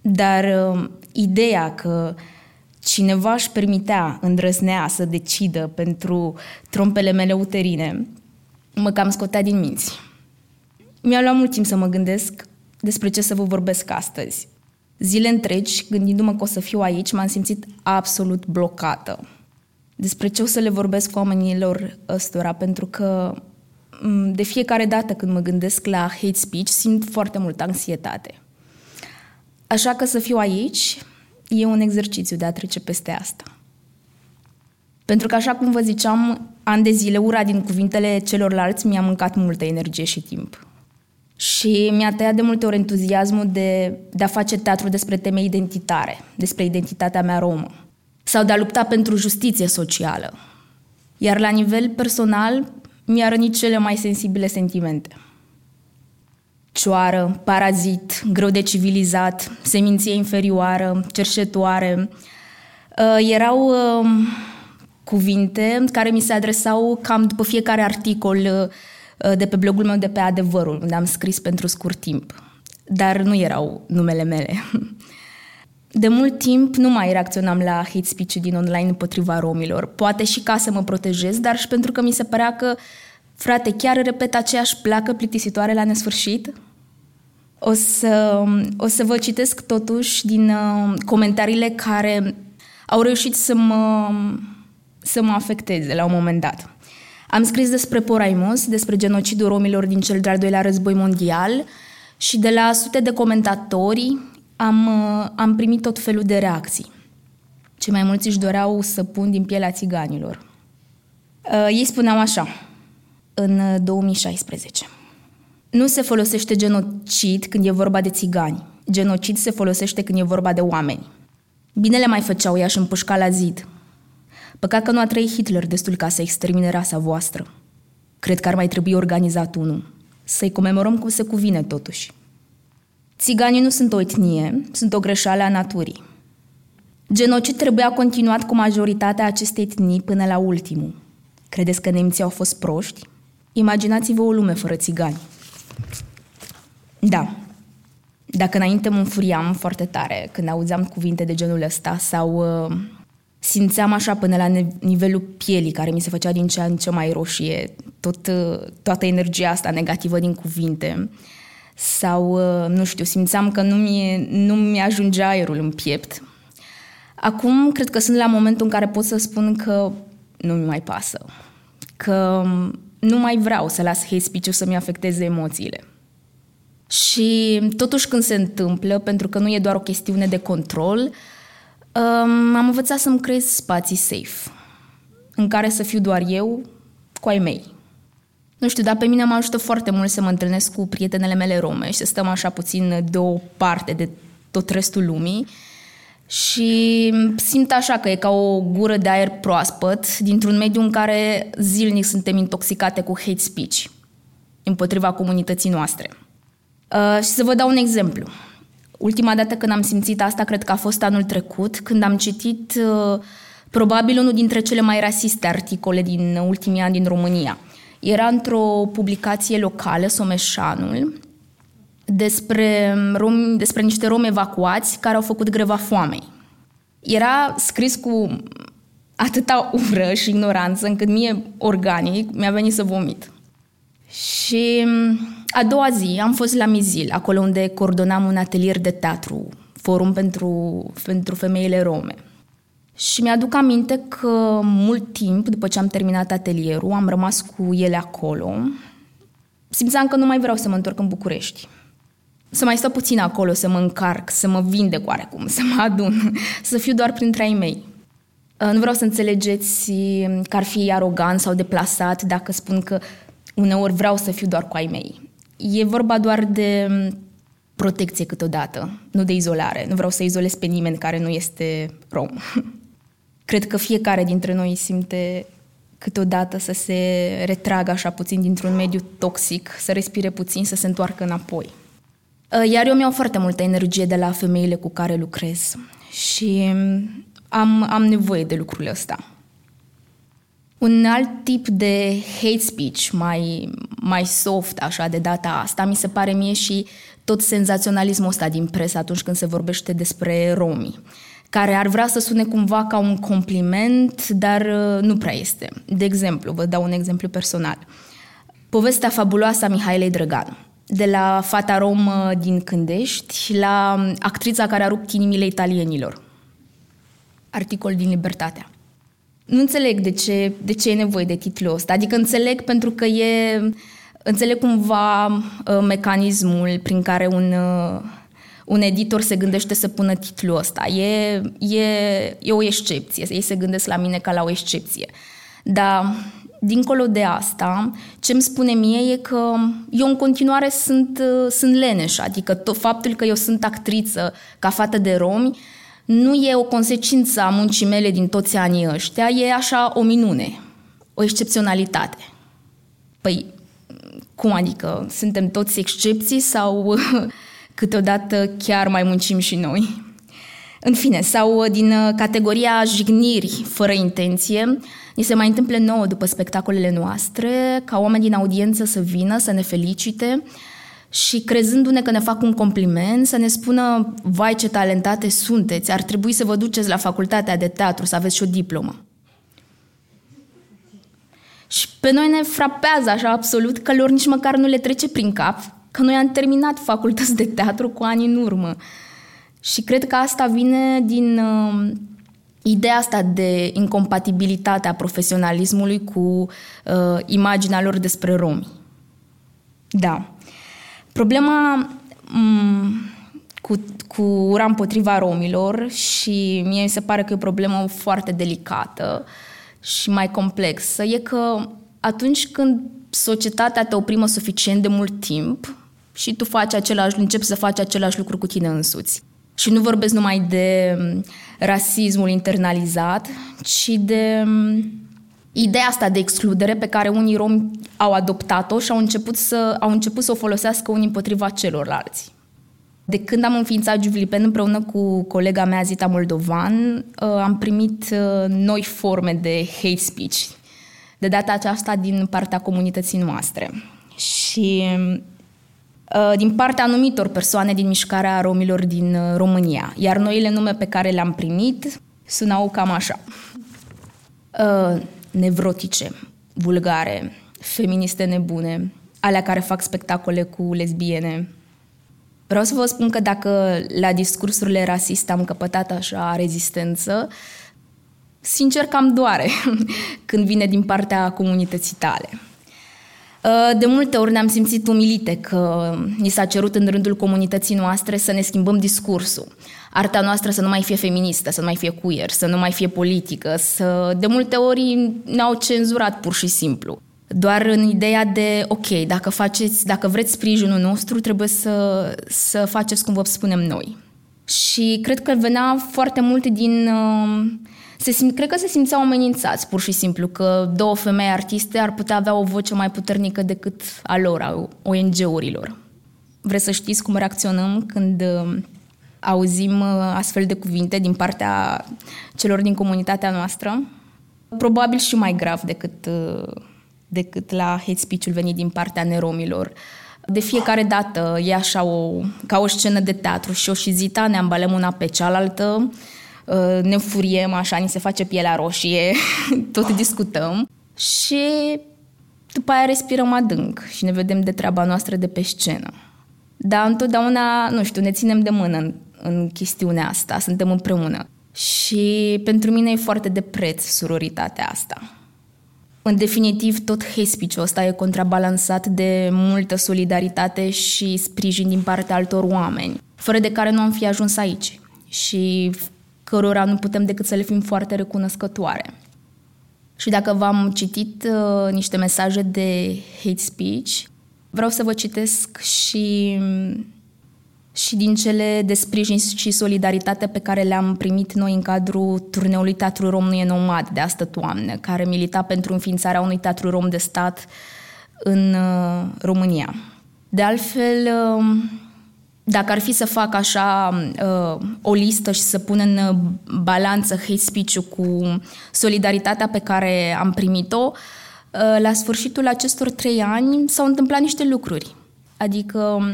dar um, ideea că cineva își permitea, îndrăznea să decidă pentru trompele mele uterine, mă cam scotea din minți. Mi-a luat mult timp să mă gândesc despre ce să vă vorbesc astăzi. Zile întregi, gândindu-mă că o să fiu aici, m-am simțit absolut blocată. Despre ce o să le vorbesc oamenilor ăstora, pentru că de fiecare dată când mă gândesc la hate speech, simt foarte multă anxietate. Așa că să fiu aici e un exercițiu de a trece peste asta. Pentru că, așa cum vă ziceam, ani de zile, ura din cuvintele celorlalți mi-a mâncat multă energie și timp. Și mi-a tăiat de multe ori entuziasmul de, de a face teatru despre teme identitare, despre identitatea mea romă, sau de a lupta pentru justiție socială. Iar la nivel personal, mi-a rănit cele mai sensibile sentimente. Cioară, parazit, greu de civilizat, seminție inferioară, cerșetoare, uh, erau uh, cuvinte care mi se adresau cam după fiecare articol uh, Uh, de pe blogul meu de pe Adevărul, unde am scris pentru scurt timp. Dar nu erau numele mele. De mult timp nu mai reacționam la hate speech din online împotriva romilor. Poate și ca să mă protejez, dar și pentru că mi se părea că, frate, chiar repet aceeași placă plictisitoare la nesfârșit? O să, o să vă citesc totuși din uh, comentariile care au reușit să mă, să mă afecteze la un moment dat. Am scris despre Poraimos, despre genocidul romilor din cel de-al doilea război mondial și de la sute de comentatori am, uh, am primit tot felul de reacții. Cei mai mulți își doreau să pun din pielea țiganilor. Uh, ei spuneau așa, în 2016. Uh, nu se folosește genocid când e vorba de țigani. Genocid se folosește când e vorba de oameni. Bine le mai făceau ea și împușca la zid. Păcat că nu a trăit Hitler destul ca să extermine rasa voastră. Cred că ar mai trebui organizat unul. Să-i comemorăm cum se cuvine, totuși. Țiganii nu sunt o etnie, sunt o greșeală a naturii. Genocid trebuia continuat cu majoritatea acestei etnii până la ultimul. Credeți că nemții au fost proști? Imaginați-vă o lume fără țigani. Da. Dacă înainte mă înfuriam foarte tare când auzeam cuvinte de genul ăsta sau uh, simțeam așa până la nivelul pielii, care mi se făcea din ce în ce mai roșie, tot, toată energia asta negativă din cuvinte. Sau, uh, nu știu, simțeam că nu mi, nu mi ajungea aerul în piept. Acum, cred că sunt la momentul în care pot să spun că nu mi mai pasă. Că nu mai vreau să las hate speech să-mi afecteze emoțiile. Și totuși când se întâmplă, pentru că nu e doar o chestiune de control, uh, Um, am învățat să-mi creez spații safe, în care să fiu doar eu cu ai mei. Nu știu, dar pe mine mă ajută foarte mult să mă întâlnesc cu prietenele mele rome și să stăm așa puțin de o parte de tot restul lumii și simt așa că e ca o gură de aer proaspăt dintr-un mediu în care zilnic suntem intoxicate cu hate speech împotriva comunității noastre. Uh, și să vă dau un exemplu. Ultima dată când am simțit asta, cred că a fost anul trecut, când am citit uh, probabil unul dintre cele mai rasiste articole din ultimii ani din România. Era într-o publicație locală, Someșanul, despre, rom, despre niște romi evacuați care au făcut greva foamei. Era scris cu atâta ură și ignoranță încât mie organic mi-a venit să vomit. Și a doua zi am fost la Mizil, acolo unde coordonam un atelier de teatru, forum pentru, pentru femeile rome. Și mi-aduc aminte că mult timp după ce am terminat atelierul, am rămas cu ele acolo. Simțeam că nu mai vreau să mă întorc în București. Să mai stau puțin acolo, să mă încarc, să mă vindec oarecum, să mă adun, să fiu doar printre ai mei. Nu vreau să înțelegeți că ar fi arogant sau deplasat dacă spun că uneori vreau să fiu doar cu ai mei. E vorba doar de mm, protecție câteodată, nu de izolare. Nu vreau să izolez pe nimeni care nu este rom. Cred că fiecare dintre noi simte câteodată să se retragă așa puțin dintr-un mediu toxic, să respire puțin, să se întoarcă înapoi. Uh, iar eu mi-au foarte multă energie de la femeile cu care lucrez și am, am nevoie de lucrurile ăsta. Un alt tip de hate speech, mai, mai soft, așa, de data asta, mi se pare mie și tot senzaționalismul ăsta din presă atunci când se vorbește despre romi, care ar vrea să sune cumva ca un compliment, dar uh, nu prea este. De exemplu, vă dau un exemplu personal. Povestea fabuloasă a Mihailei Drăgan, de la fata romă din Cândești la actrița care a rupt inimile italienilor. Articol din Libertatea. Nu înțeleg de ce, de ce e nevoie de titlul ăsta. Adică înțeleg pentru că e... Înțeleg cumva uh, mecanismul prin care un, uh, un editor se gândește să pună titlul ăsta. E, e, e o excepție. Ei se gândesc la mine ca la o excepție. Dar dincolo de asta, ce îmi spune mie e că eu în continuare sunt, uh, sunt leneș, adică tot faptul că eu sunt actriță ca fată de romi nu e o consecință a muncii mele din toți anii ăștia, e așa o minune, o excepționalitate. Păi, cum adică? Suntem toți excepții sau câteodată chiar mai muncim și noi? În fine, sau din categoria jigniri fără intenție, Ni se mai întâmplă nouă după spectacolele noastre ca oameni din audiență să vină, să ne felicite și crezându-ne că ne fac un compliment, să ne spună vai ce talentate sunteți, ar trebui să vă duceți la facultatea de teatru, să aveți și o diplomă. Și pe noi ne frapează așa absolut că lor nici măcar nu le trece prin cap că noi am terminat facultăți de teatru cu ani în urmă. Și cred că asta vine din uh, ideea asta de incompatibilitate a profesionalismului cu uh, imaginea lor despre romi. Da. Problema m- mm, cu, cu ura împotriva romilor și mie mi se pare că e o problemă foarte delicată și mai complexă, e că atunci când societatea te oprimă suficient de mult timp și tu faci același, începi să faci același lucru cu tine însuți. Și nu vorbesc numai de mm, rasismul internalizat, ci de mm, ideea asta de excludere pe care unii romi au adoptat-o și au început să, au început să o folosească unii împotriva celorlalți. De când am înființat Juvlipen împreună cu colega mea Zita Moldovan, uh, am primit uh, noi forme de hate speech, de data aceasta din partea comunității noastre. Și Uh, din partea anumitor persoane din mișcarea romilor din uh, România. Iar noile nume pe care le-am primit sunau cam așa. Uh, nevrotice, vulgare, feministe nebune, alea care fac spectacole cu lesbiene. Vreau să vă spun că dacă la discursurile rasiste am căpătat așa rezistență, sincer cam doare când vine din partea comunității tale. Uh, de multe ori ne-am simțit umilite că ni s-a cerut în rândul comunității noastre să ne schimbăm discursul. Arta noastră să nu mai fie feministă, să nu mai fie queer, să nu mai fie politică, să de multe ori ne-au cenzurat pur și simplu. Doar în ideea de, ok, dacă, faceți, dacă vreți sprijinul nostru, trebuie să, să faceți cum vă spunem noi. Și cred că venea foarte mult din uh, se sim- cred că se simțeau amenințați, pur și simplu, că două femei artiste ar putea avea o voce mai puternică decât a lor, a ONG-urilor. Vreți să știți cum reacționăm când uh, auzim uh, astfel de cuvinte din partea celor din comunitatea noastră? Probabil și mai grav decât, uh, decât la hate speech-ul venit din partea neromilor. De fiecare dată e așa o, ca o scenă de teatru și o și zita, ne ambalăm una pe cealaltă, Uh, ne furiem așa, ni se face pielea roșie, tot discutăm și după aia respirăm adânc și ne vedem de treaba noastră de pe scenă. Dar întotdeauna, nu știu, ne ținem de mână în, în chestiunea asta, suntem împreună. Și pentru mine e foarte de preț suroritatea asta. În definitiv, tot hate speech-ul ăsta e contrabalansat de multă solidaritate și sprijin din partea altor oameni, fără de care nu am fi ajuns aici. Și cărora nu putem decât să le fim foarte recunoscătoare. Și dacă v-am citit uh, niște mesaje de hate speech, vreau să vă citesc și, și din cele de sprijin și solidaritate pe care le-am primit noi în cadrul turneului Teatru Rom Nu e Nomad de astă toamnă, care milita pentru înființarea unui teatru rom de stat în uh, România. De altfel, uh, dacă ar fi să fac așa uh, o listă și să pun în balanță hate speech-ul cu solidaritatea pe care am primit-o, uh, la sfârșitul acestor trei ani s-au întâmplat niște lucruri. Adică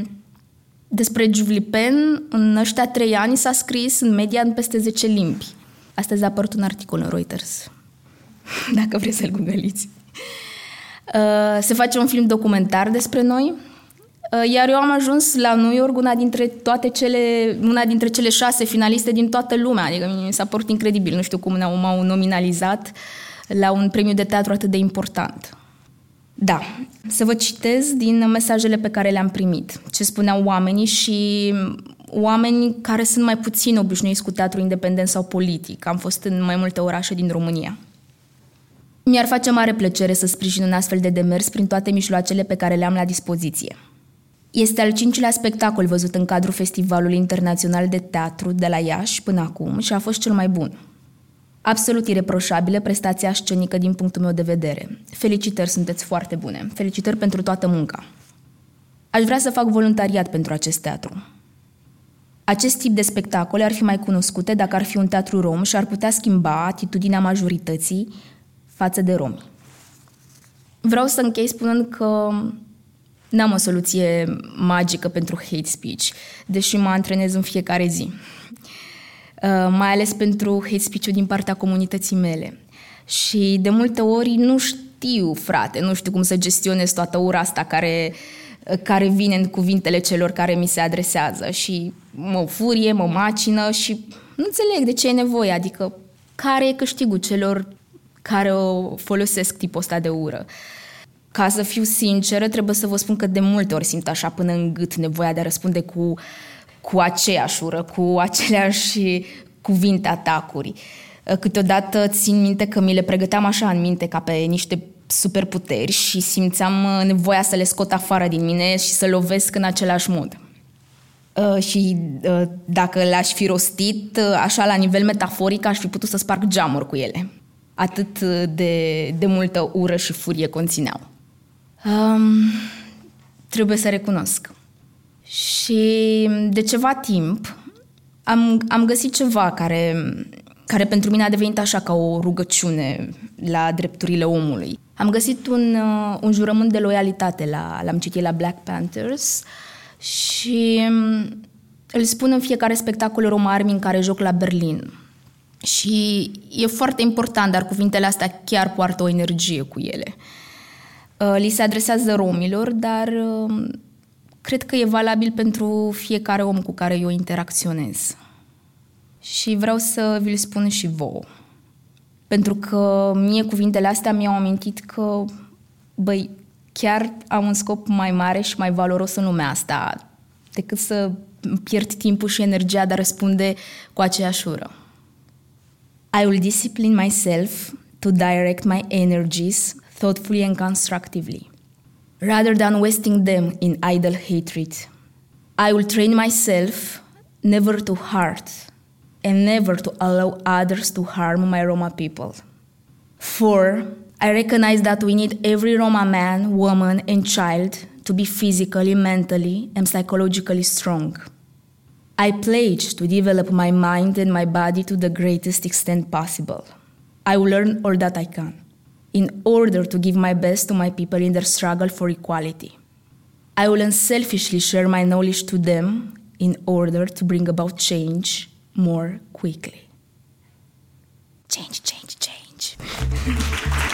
despre Julipen, în ăștia trei ani s-a scris în media în peste 10 limbi. Astăzi a apărut un articol în Reuters, dacă vreți să-l googăliți. Uh, se face un film documentar despre noi, uh, iar eu am ajuns la New York una dintre toate cele, una dintre cele șase finaliste din toată lumea. Adică mi s-a părut incredibil. Nu știu cum m-au nominalizat la un premiu de teatru atât de important. Da, să vă citez din mesajele pe care le-am primit, ce spuneau oamenii și oameni care sunt mai puțin obișnuiți cu teatru independent sau politic. Am fost în mai multe orașe din România. Mi-ar face mare plăcere să sprijin un astfel de demers prin toate mijloacele pe care le am la dispoziție. Este al cincilea spectacol văzut în cadrul Festivalului Internațional de Teatru de la Iași până acum și a fost cel mai bun. Absolut ireproșabilă prestația scenică din punctul meu de vedere. Felicitări, sunteți foarte bune. Felicitări pentru toată munca. Aș vrea să fac voluntariat pentru acest teatru. Acest tip de spectacole ar fi mai cunoscute dacă ar fi un teatru rom și ar putea schimba atitudinea majorității față de romi. Vreau să închei spunând că n-am o soluție magică pentru hate speech, deși mă antrenez în fiecare zi. Uh, mai ales pentru hate speech din partea comunității mele. Și de multe ori nu știu, frate, nu știu cum să gestionez toată ura asta care, uh, care vine în cuvintele celor care mi se adresează și mă furie, mă macină și nu înțeleg de ce e nevoie, adică care e câștigul celor care o folosesc tipul ăsta de ură. Ca să fiu sinceră, trebuie să vă spun că de multe ori simt așa până în gât nevoia de a răspunde cu cu aceeași ură, cu aceleași cuvinte, atacuri. Câteodată țin minte că mi le pregăteam așa în minte ca pe niște superputeri și simțeam uh, nevoia să le scot afară din mine și să lovesc în același mod. Uh, și uh, dacă le-aș fi rostit, așa la nivel metaforic, aș fi putut să sparg geamuri cu ele. Atât de, de multă ură și furie conțineau. Um, trebuie să recunosc. Și de ceva timp am, am găsit ceva care, care pentru mine a devenit așa ca o rugăciune la drepturile omului. Am găsit un, uh, un jurământ de loialitate, la, l-am citit la Black Panthers și um, îl spun în fiecare spectacol Roma Army în care joc la Berlin. Și e foarte important, dar cuvintele astea chiar poartă o energie cu ele. Uh, li se adresează romilor, dar um, cred că e valabil pentru fiecare om cu care eu interacționez. Și vreau să vi-l spun și vouă. Pentru că mie cuvintele astea mi-au amintit că, băi, chiar am un scop mai mare și mai valoros în lumea asta decât să pierd timpul și energia de a răspunde cu aceeași ură. I will discipline myself to direct my energies thoughtfully and constructively rather than wasting them in idle hatred. I will train myself never to hurt and never to allow others to harm my Roma people. For I recognize that we need every Roma man, woman, and child to be physically, mentally, and psychologically strong. I pledge to develop my mind and my body to the greatest extent possible. I will learn all that I can in order to give my best to my people in their struggle for equality. I will unselfishly share my knowledge to them in order to bring about change more quickly. Change, change, change.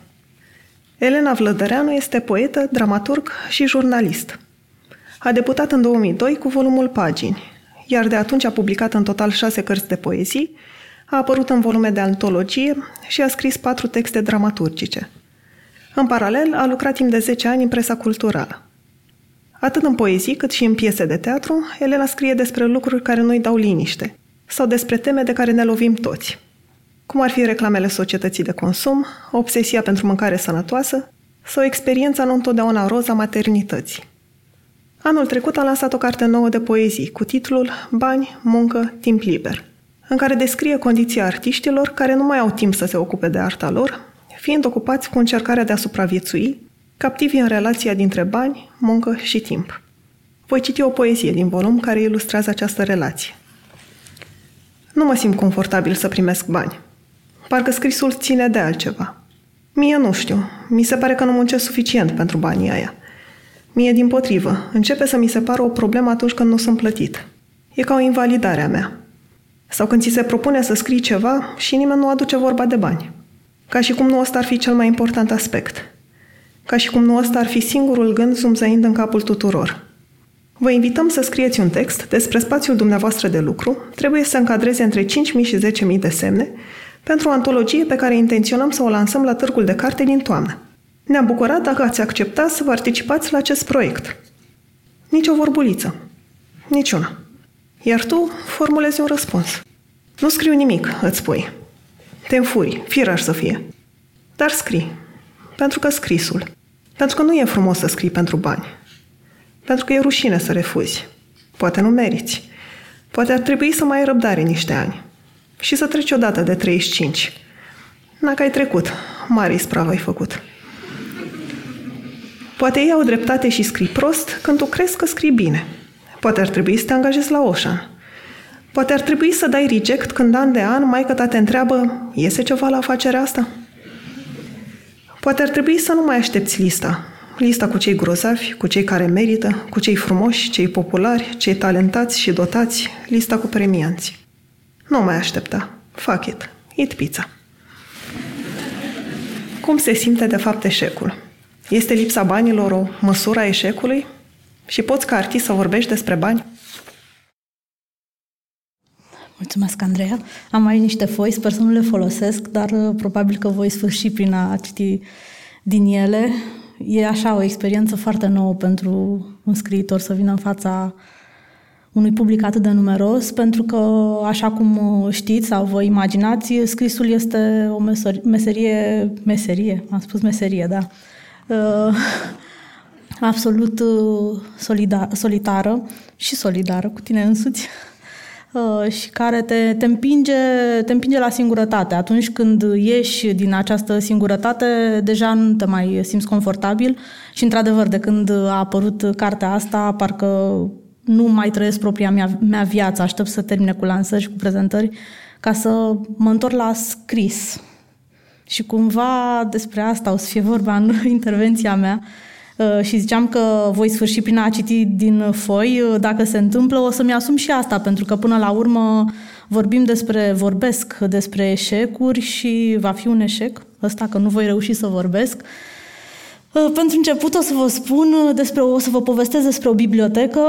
Elena Vlădăreanu este poetă, dramaturg și jurnalist. A debutat în 2002 cu volumul Pagini, iar de atunci a publicat în total șase cărți de poezii, a apărut în volume de antologie și a scris patru texte dramaturgice. În paralel, a lucrat timp de 10 ani în presa culturală. Atât în poezii cât și în piese de teatru, Elena scrie despre lucruri care nu-i dau liniște sau despre teme de care ne lovim toți. Cum ar fi reclamele societății de consum, obsesia pentru mâncare sănătoasă sau experiența nu întotdeauna roza maternității. Anul trecut a lansat o carte nouă de poezii cu titlul Bani, muncă, timp liber, în care descrie condiția artiștilor care nu mai au timp să se ocupe de arta lor, fiind ocupați cu încercarea de a supraviețui, captivi în relația dintre bani, muncă și timp. Voi citi o poezie din volum care ilustrează această relație. Nu mă simt confortabil să primesc bani. Parcă scrisul ține de altceva. Mie nu știu. Mi se pare că nu muncesc suficient pentru banii aia. Mie, din potrivă, începe să mi se pară o problemă atunci când nu sunt plătit. E ca o invalidare a mea. Sau când ți se propune să scrii ceva și nimeni nu aduce vorba de bani. Ca și cum nu ăsta ar fi cel mai important aspect. Ca și cum nu ăsta ar fi singurul gând zumzăind în capul tuturor. Vă invităm să scrieți un text despre spațiul dumneavoastră de lucru, trebuie să încadreze între 5.000 și 10.000 de semne, pentru o antologie pe care intenționăm să o lansăm la Târgul de Carte din toamnă. Ne-am bucurat dacă ați acceptat să participați la acest proiect. Nici o vorbuliță. Niciuna. Iar tu formulezi un răspuns. Nu scriu nimic, îți spui. Te înfuri, firar să fie. Dar scrii. Pentru că scrisul. Pentru că nu e frumos să scrii pentru bani. Pentru că e rușine să refuzi. Poate nu meriți. Poate ar trebui să mai ai răbdare niște ani. Și să treci odată de 35. Dacă ai trecut, mare ispravă ai făcut. Poate ei au dreptate și scrii prost când tu crezi că scrii bine. Poate ar trebui să te angajezi la Ocean. Poate ar trebui să dai reject când an de an maica ta te întreabă iese ceva la afacerea asta? Poate ar trebui să nu mai aștepți lista. Lista cu cei grozavi, cu cei care merită, cu cei frumoși, cei populari, cei talentați și dotați, lista cu premianți. Nu mai aștepta. Fuck it. Eat pizza. Cum se simte de fapt eșecul? Este lipsa banilor o măsură a eșecului? Și poți ca artist să vorbești despre bani? Mulțumesc, Andreea. Am mai niște foi, sper să nu le folosesc, dar uh, probabil că voi sfârși prin a citi din ele. E așa o experiență foarte nouă pentru un scriitor să vină în fața unui public atât de numeros, pentru că, așa cum uh, știți sau vă imaginați, scrisul este o meserie, meserie, am spus meserie, da, uh, absolut uh, solidar, solitară și solidară cu tine însuți uh, și care te, te, împinge, te împinge la singurătate. Atunci când ieși din această singurătate, deja nu te mai simți confortabil și, într-adevăr, de când a apărut cartea asta, parcă nu mai trăiesc propria mea, mea viață, aștept să termine cu lansări și cu prezentări ca să mă întorc la scris. Și cumva despre asta o să fie vorba în intervenția mea. Uh, și ziceam că voi sfârși prin a citi din foi. Uh, dacă se întâmplă, o să-mi asum și asta, pentru că până la urmă vorbim despre, vorbesc despre eșecuri și va fi un eșec ăsta că nu voi reuși să vorbesc. Uh, pentru început o să vă spun despre, o să vă povestesc despre o bibliotecă,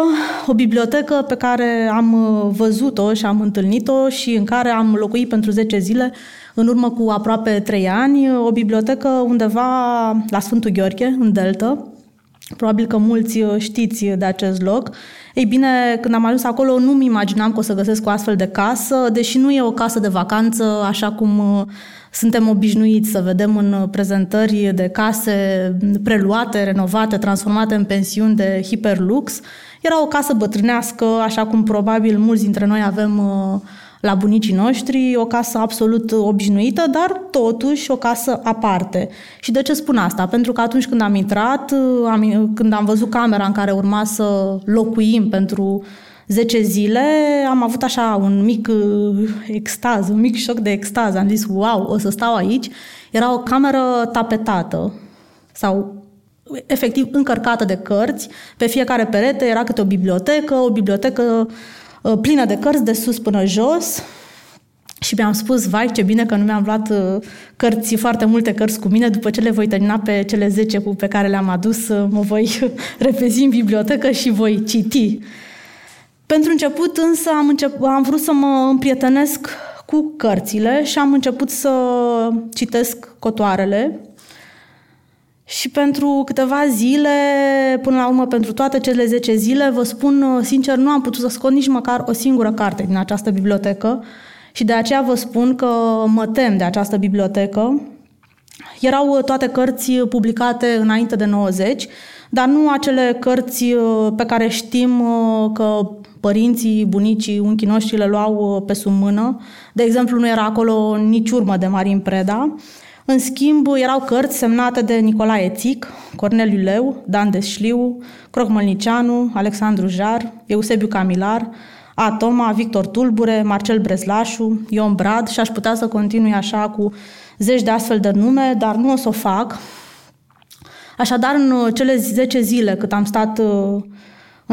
o bibliotecă pe care am văzut-o și am întâlnit-o și în care am locuit pentru 10 zile în urmă cu aproape 3 ani, o bibliotecă undeva la Sfântul Gheorghe, în Delta, Probabil că mulți uh, știți de acest loc. Ei bine, când am ajuns acolo, nu-mi imaginam că o să găsesc o astfel de casă, deși nu e o casă de vacanță, așa cum uh, suntem obișnuiți să vedem în prezentări de case preluate, renovate, transformate în pensiuni de hiperlux. Era o casă bătrânească, așa cum probabil mulți dintre noi avem uh, la bunicii noștri, o casă absolut obișnuită, dar totuși o casă aparte. Și de ce spun asta? Pentru că atunci când am intrat, am, când am văzut camera în care urma să locuim pentru 10 zile, am avut așa un mic uh, extaz, un mic șoc de extaz. Am zis, wow, o să stau aici. Era o cameră tapetată sau efectiv încărcată de cărți. Pe fiecare perete era câte o bibliotecă, o bibliotecă Uh, plină de cărți de sus până jos și mi-am spus, vai, ce bine că nu mi-am luat uh, cărți, foarte multe cărți cu mine, după ce le voi termina pe cele 10 pe care le-am adus, uh, mă voi repezi în bibliotecă și voi citi. Pentru început însă am, încep, am vrut să mă împrietenesc cu cărțile și am început să citesc cotoarele. Și pentru câteva zile, până la urmă pentru toate cele 10 zile, vă spun sincer, nu am putut să scot nici măcar o singură carte din această bibliotecă și de aceea vă spun că mă tem de această bibliotecă. Erau toate cărți publicate înainte de 90, dar nu acele cărți pe care știm că părinții, bunicii, unchii noștri le luau uh, pe sub mână. De exemplu, nu era acolo nici urmă de Marin Preda. În schimb, erau cărți semnate de Nicolae Țic, Corneliu Leu, Dan Desșliu, Croc Mălnicianu, Alexandru Jar, Eusebiu Camilar, A. Toma, Victor Tulbure, Marcel Brezlașu, Ion Brad și aș putea să continui așa cu zeci de astfel de nume, dar nu o să o fac. Așadar, în uh, cele 10 zile cât am stat uh,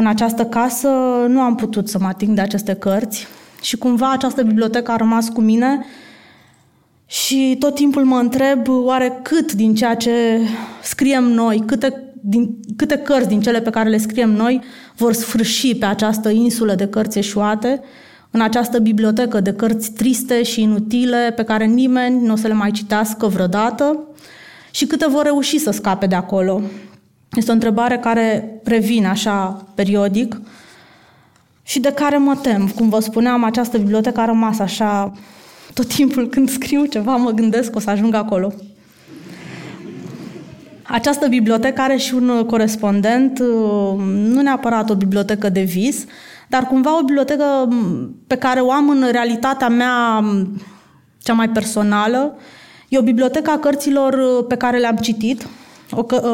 în această casă nu am putut să mă ating de aceste cărți și cumva această bibliotecă a rămas cu mine și tot timpul mă întreb oare cât din ceea ce scriem noi, câte, din, câte cărți din cele pe care le scriem noi vor sfârși pe această insulă de cărți eșuate, în această bibliotecă de cărți triste și inutile pe care nimeni nu o să le mai citească vreodată și câte vor reuși să scape de acolo. Este o întrebare care revine așa periodic și de care mă tem. Cum vă spuneam, această bibliotecă a rămas așa tot timpul când scriu ceva, mă gândesc că o să ajung acolo. Această bibliotecă are și un corespondent, nu neapărat o bibliotecă de vis, dar cumva o bibliotecă pe care o am în realitatea mea cea mai personală. E o bibliotecă a cărților pe care le-am citit,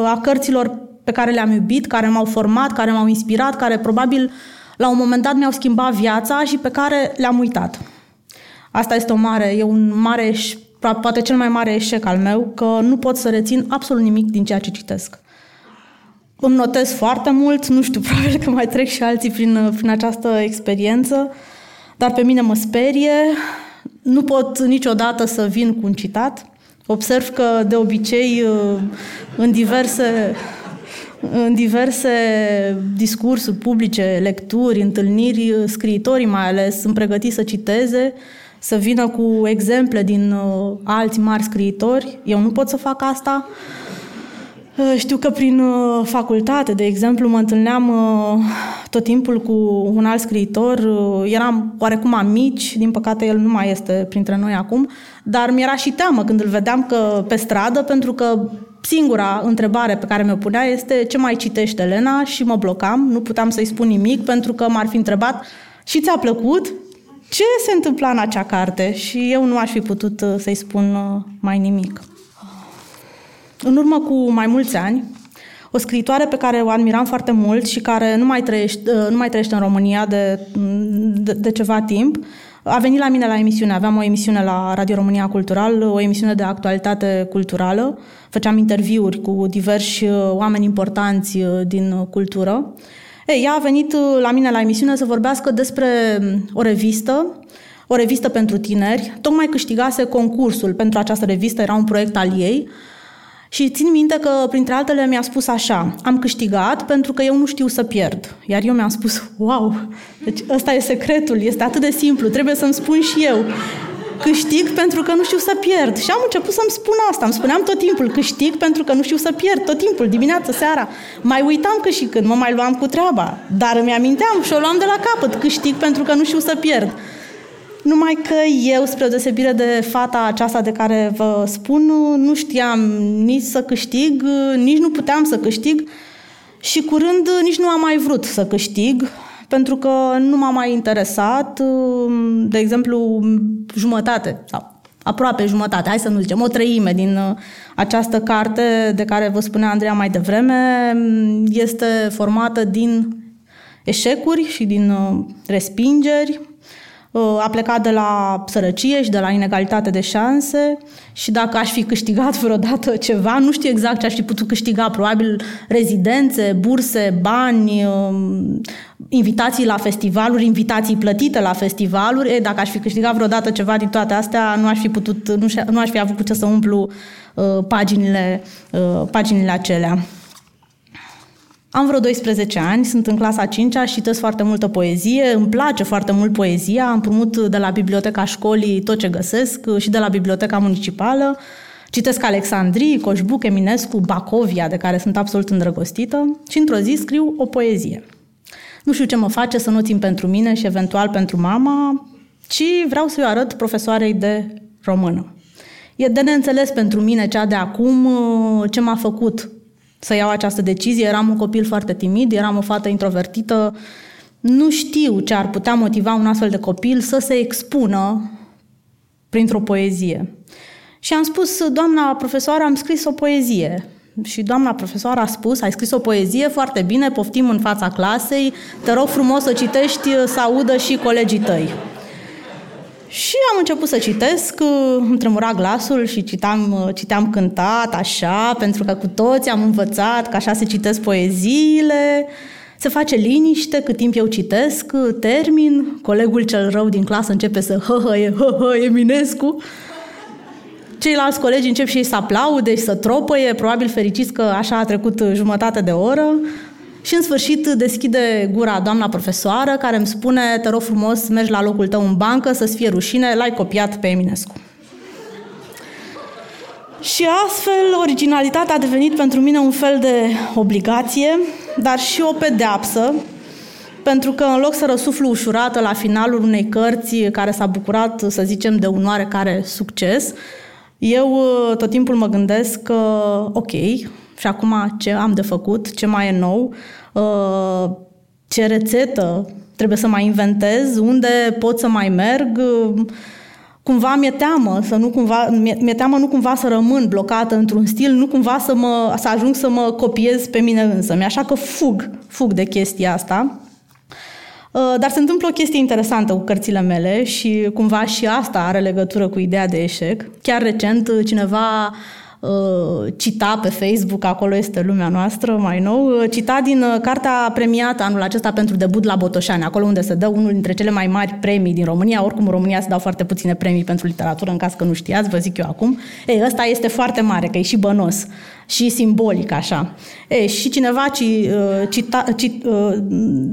a cărților pe care le-am iubit, care m-au format, care m-au inspirat, care probabil la un moment dat mi-au schimbat viața și pe care le-am uitat. Asta este o mare, e un mare, poate cel mai mare eșec al meu, că nu pot să rețin absolut nimic din ceea ce citesc. Îmi notez foarte mult, nu știu, probabil că mai trec și alții prin, prin această experiență, dar pe mine mă sperie, nu pot niciodată să vin cu un citat. Observ că de obicei în diverse în diverse discursuri publice, lecturi, întâlniri, scriitorii mai ales sunt pregătiți să citeze, să vină cu exemple din uh, alți mari scriitori. Eu nu pot să fac asta. Uh, știu că prin uh, facultate, de exemplu, mă întâlneam uh, tot timpul cu un alt scriitor. Eram oarecum amici, din păcate el nu mai este printre noi acum, dar mi-era și teamă când îl vedeam că pe stradă, pentru că Singura întrebare pe care mi-o punea este ce mai citește Elena și mă blocam, nu puteam să-i spun nimic pentru că m-ar fi întrebat și ți-a plăcut? Ce se întâmpla în acea carte? Și eu nu aș fi putut uh, să-i spun uh, mai nimic. În urmă cu mai mulți ani, o scriitoare pe care o admiram foarte mult și care nu mai trăiește, uh, nu mai trăiește în România de, de, de ceva timp, a venit la mine la emisiune. Aveam o emisiune la Radio România Cultural, o emisiune de actualitate culturală. Făceam interviuri cu diversi uh, oameni importanți uh, din cultură. Ei, ea a venit uh, la mine la emisiune să vorbească despre um, o revistă, o revistă pentru tineri. Tocmai câștigase concursul pentru această revistă, era un proiect al ei. Și țin minte că, printre altele, mi-a spus așa, am câștigat pentru că eu nu știu să pierd. Iar eu mi-am spus, wow, deci ăsta e secretul, este atât de simplu, trebuie să-mi spun și eu. Câștig pentru că nu știu să pierd. Și am început să-mi spun asta. Îmi spuneam tot timpul, câștig pentru că nu știu să pierd, tot timpul, dimineața, seara. Mai uitam că și când mă mai luam cu treaba. Dar îmi aminteam și o luam de la capăt. Câștig pentru că nu știu să pierd. Numai că eu, spre deosebire de fata aceasta de care vă spun, nu știam nici să câștig, nici nu puteam să câștig și curând nici nu am mai vrut să câștig, pentru că nu m-a mai interesat, de exemplu, jumătate sau aproape jumătate, hai să nu zicem, o treime din această carte de care vă spunea Andreea mai devreme este formată din eșecuri și din respingeri, Uh, a plecat de la sărăcie și de la inegalitate de șanse și dacă aș fi câștigat vreodată ceva, nu știu exact ce aș fi putut câștiga, probabil rezidențe, burse, bani, um, invitații la festivaluri, invitații plătite la festivaluri. E, dacă aș fi câștigat vreodată ceva din toate astea, nu aș fi putut, nu, nu aș fi avut cu ce să umplu uh, paginile, uh, paginile acelea. Am vreo 12 ani, sunt în clasa 5 și citesc foarte multă poezie, îmi place foarte mult poezia, am împrumut de la biblioteca școlii tot ce găsesc și de la biblioteca municipală. Citesc Alexandrii, Coșbuc, Eminescu, Bacovia, de care sunt absolut îndrăgostită și într-o zi scriu o poezie. Nu știu ce mă face să nu țin pentru mine și eventual pentru mama, ci vreau să-i arăt profesoarei de română. E de neînțeles pentru mine cea de acum ce m-a făcut să iau această decizie. Eram un copil foarte timid, eram o fată introvertită. Nu știu ce ar putea motiva un astfel de copil să se expună printr-o poezie. Și am spus, doamna profesoară, am scris o poezie. Și doamna profesoară a spus, ai scris o poezie foarte bine, poftim în fața clasei, te rog frumos să citești, să audă și colegii tăi. Și am început să citesc, îmi tremura glasul și citam, citeam cântat, așa, pentru că cu toți am învățat că așa se citesc poeziile, se face liniște cât timp eu citesc, termin, colegul cel rău din clasă începe să hăhăie, hăhăie, Eminescu, ceilalți colegi încep și ei să aplaude și să tropăie, probabil fericiți că așa a trecut jumătate de oră. Și în sfârșit deschide gura doamna profesoară care îmi spune, te rog frumos, mergi la locul tău în bancă să-ți fie rușine, l-ai copiat pe Eminescu. Și astfel, originalitatea a devenit pentru mine un fel de obligație, dar și o pedeapsă, pentru că în loc să răsuflu ușurată la finalul unei cărți care s-a bucurat, să zicem, de un oarecare succes, eu tot timpul mă gândesc că, ok, și acum ce am de făcut, ce mai e nou, uh, ce rețetă trebuie să mai inventez, unde pot să mai merg, cumva mi-e teamă să nu cumva, mi-e teamă nu cumva să rămân blocată într-un stil, nu cumva să, mă, să ajung să mă copiez pe mine însă. Mi așa că fug, fug de chestia asta. Uh, dar se întâmplă o chestie interesantă cu cărțile mele și cumva și asta are legătură cu ideea de eșec. Chiar recent cineva Uh, cita pe Facebook, acolo este lumea noastră mai nou, uh, cita din uh, cartea premiată anul acesta pentru debut la Botoșani, acolo unde se dă unul dintre cele mai mari premii din România. Oricum, în România se dau foarte puține premii pentru literatură, în caz că nu știați, vă zic eu acum. Ei, ăsta este foarte mare, că e și bănos și simbolic așa. E, și cineva ci, cita, ci,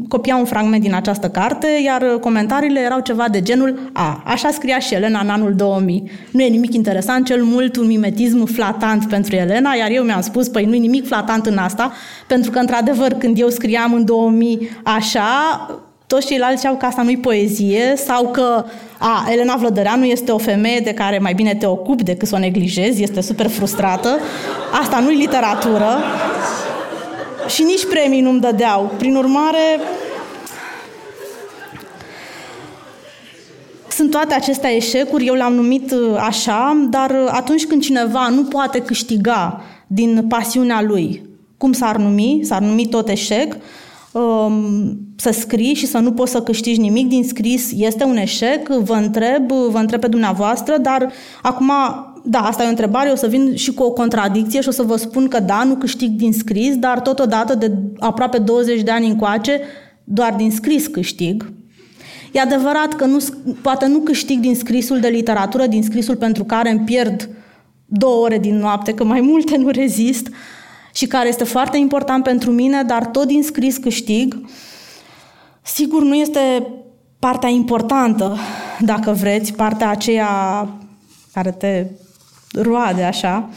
copia un fragment din această carte, iar comentariile erau ceva de genul A, așa scria și Elena în anul 2000. Nu e nimic interesant, cel mult un mimetism flatant pentru Elena, iar eu mi-am spus, păi nu e nimic flatant în asta, pentru că, într-adevăr, când eu scriam în 2000 așa, toți ceilalți ziceau că asta nu-i poezie sau că a, Elena Vlădăreanu este o femeie de care mai bine te ocupi decât să o neglijezi, este super frustrată. Asta nu-i literatură. Și nici premii nu-mi dădeau. Prin urmare, sunt toate acestea eșecuri, eu le-am numit uh, așa, dar uh, atunci când cineva nu poate câștiga din pasiunea lui, cum s-ar numi? S-ar numi tot eșec. Um, să scrii și să nu poți să câștigi nimic din scris este un eșec, vă întreb, vă întreb pe dumneavoastră, dar acum, da, asta e o întrebare, o să vin și cu o contradicție și o să vă spun că da, nu câștig din scris, dar totodată de aproape 20 de ani încoace, doar din scris câștig. E adevărat că nu, poate nu câștig din scrisul de literatură, din scrisul pentru care îmi pierd două ore din noapte, că mai multe nu rezist, și care este foarte important pentru mine, dar tot din scris câștig. Sigur, nu este partea importantă, dacă vreți, partea aceea care te roade așa.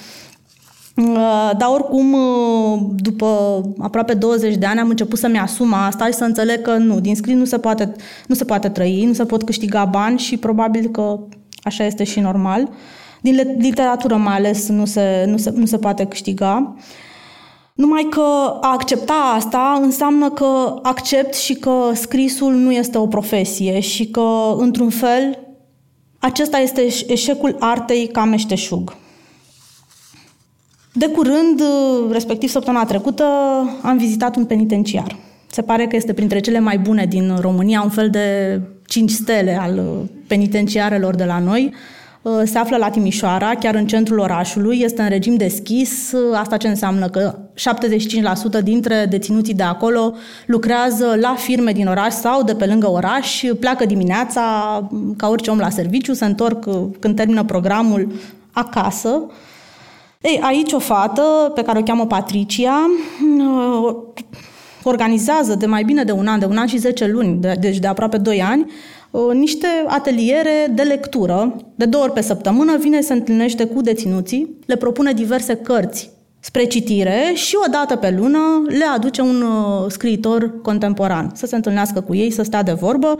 Uh, dar oricum, uh, după aproape 20 de ani am început să-mi asum asta și să înțeleg că nu, din scris nu se poate, nu se poate trăi, nu se pot câștiga bani și probabil că așa este și normal. Din literatură mai ales nu se, nu se, nu se poate câștiga. Uh, numai că a accepta asta înseamnă că accept și că scrisul nu este o profesie și că, într-un fel, acesta este eșecul artei ca meșteșug. De curând, respectiv săptămâna trecută, am vizitat un penitenciar. Se pare că este printre cele mai bune din România, un fel de cinci stele al penitenciarelor de la noi, Uh, se află la Timișoara, chiar în centrul orașului, este în regim deschis. Uh, asta ce înseamnă? Că 75% dintre deținuții de acolo lucrează la firme din oraș sau de pe lângă oraș, pleacă dimineața ca orice om la serviciu, se întorc uh, când termină programul acasă. Ei, aici o fată pe care o cheamă Patricia uh, organizează de mai bine de un an, de un an și 10 luni, de, deci de aproape 2 ani, uh, niște ateliere de lectură. De două ori pe săptămână vine, se întâlnește cu deținuții, le propune diverse cărți spre citire și o dată pe lună le aduce un uh, scriitor contemporan să se întâlnească cu ei, să stea de vorbă.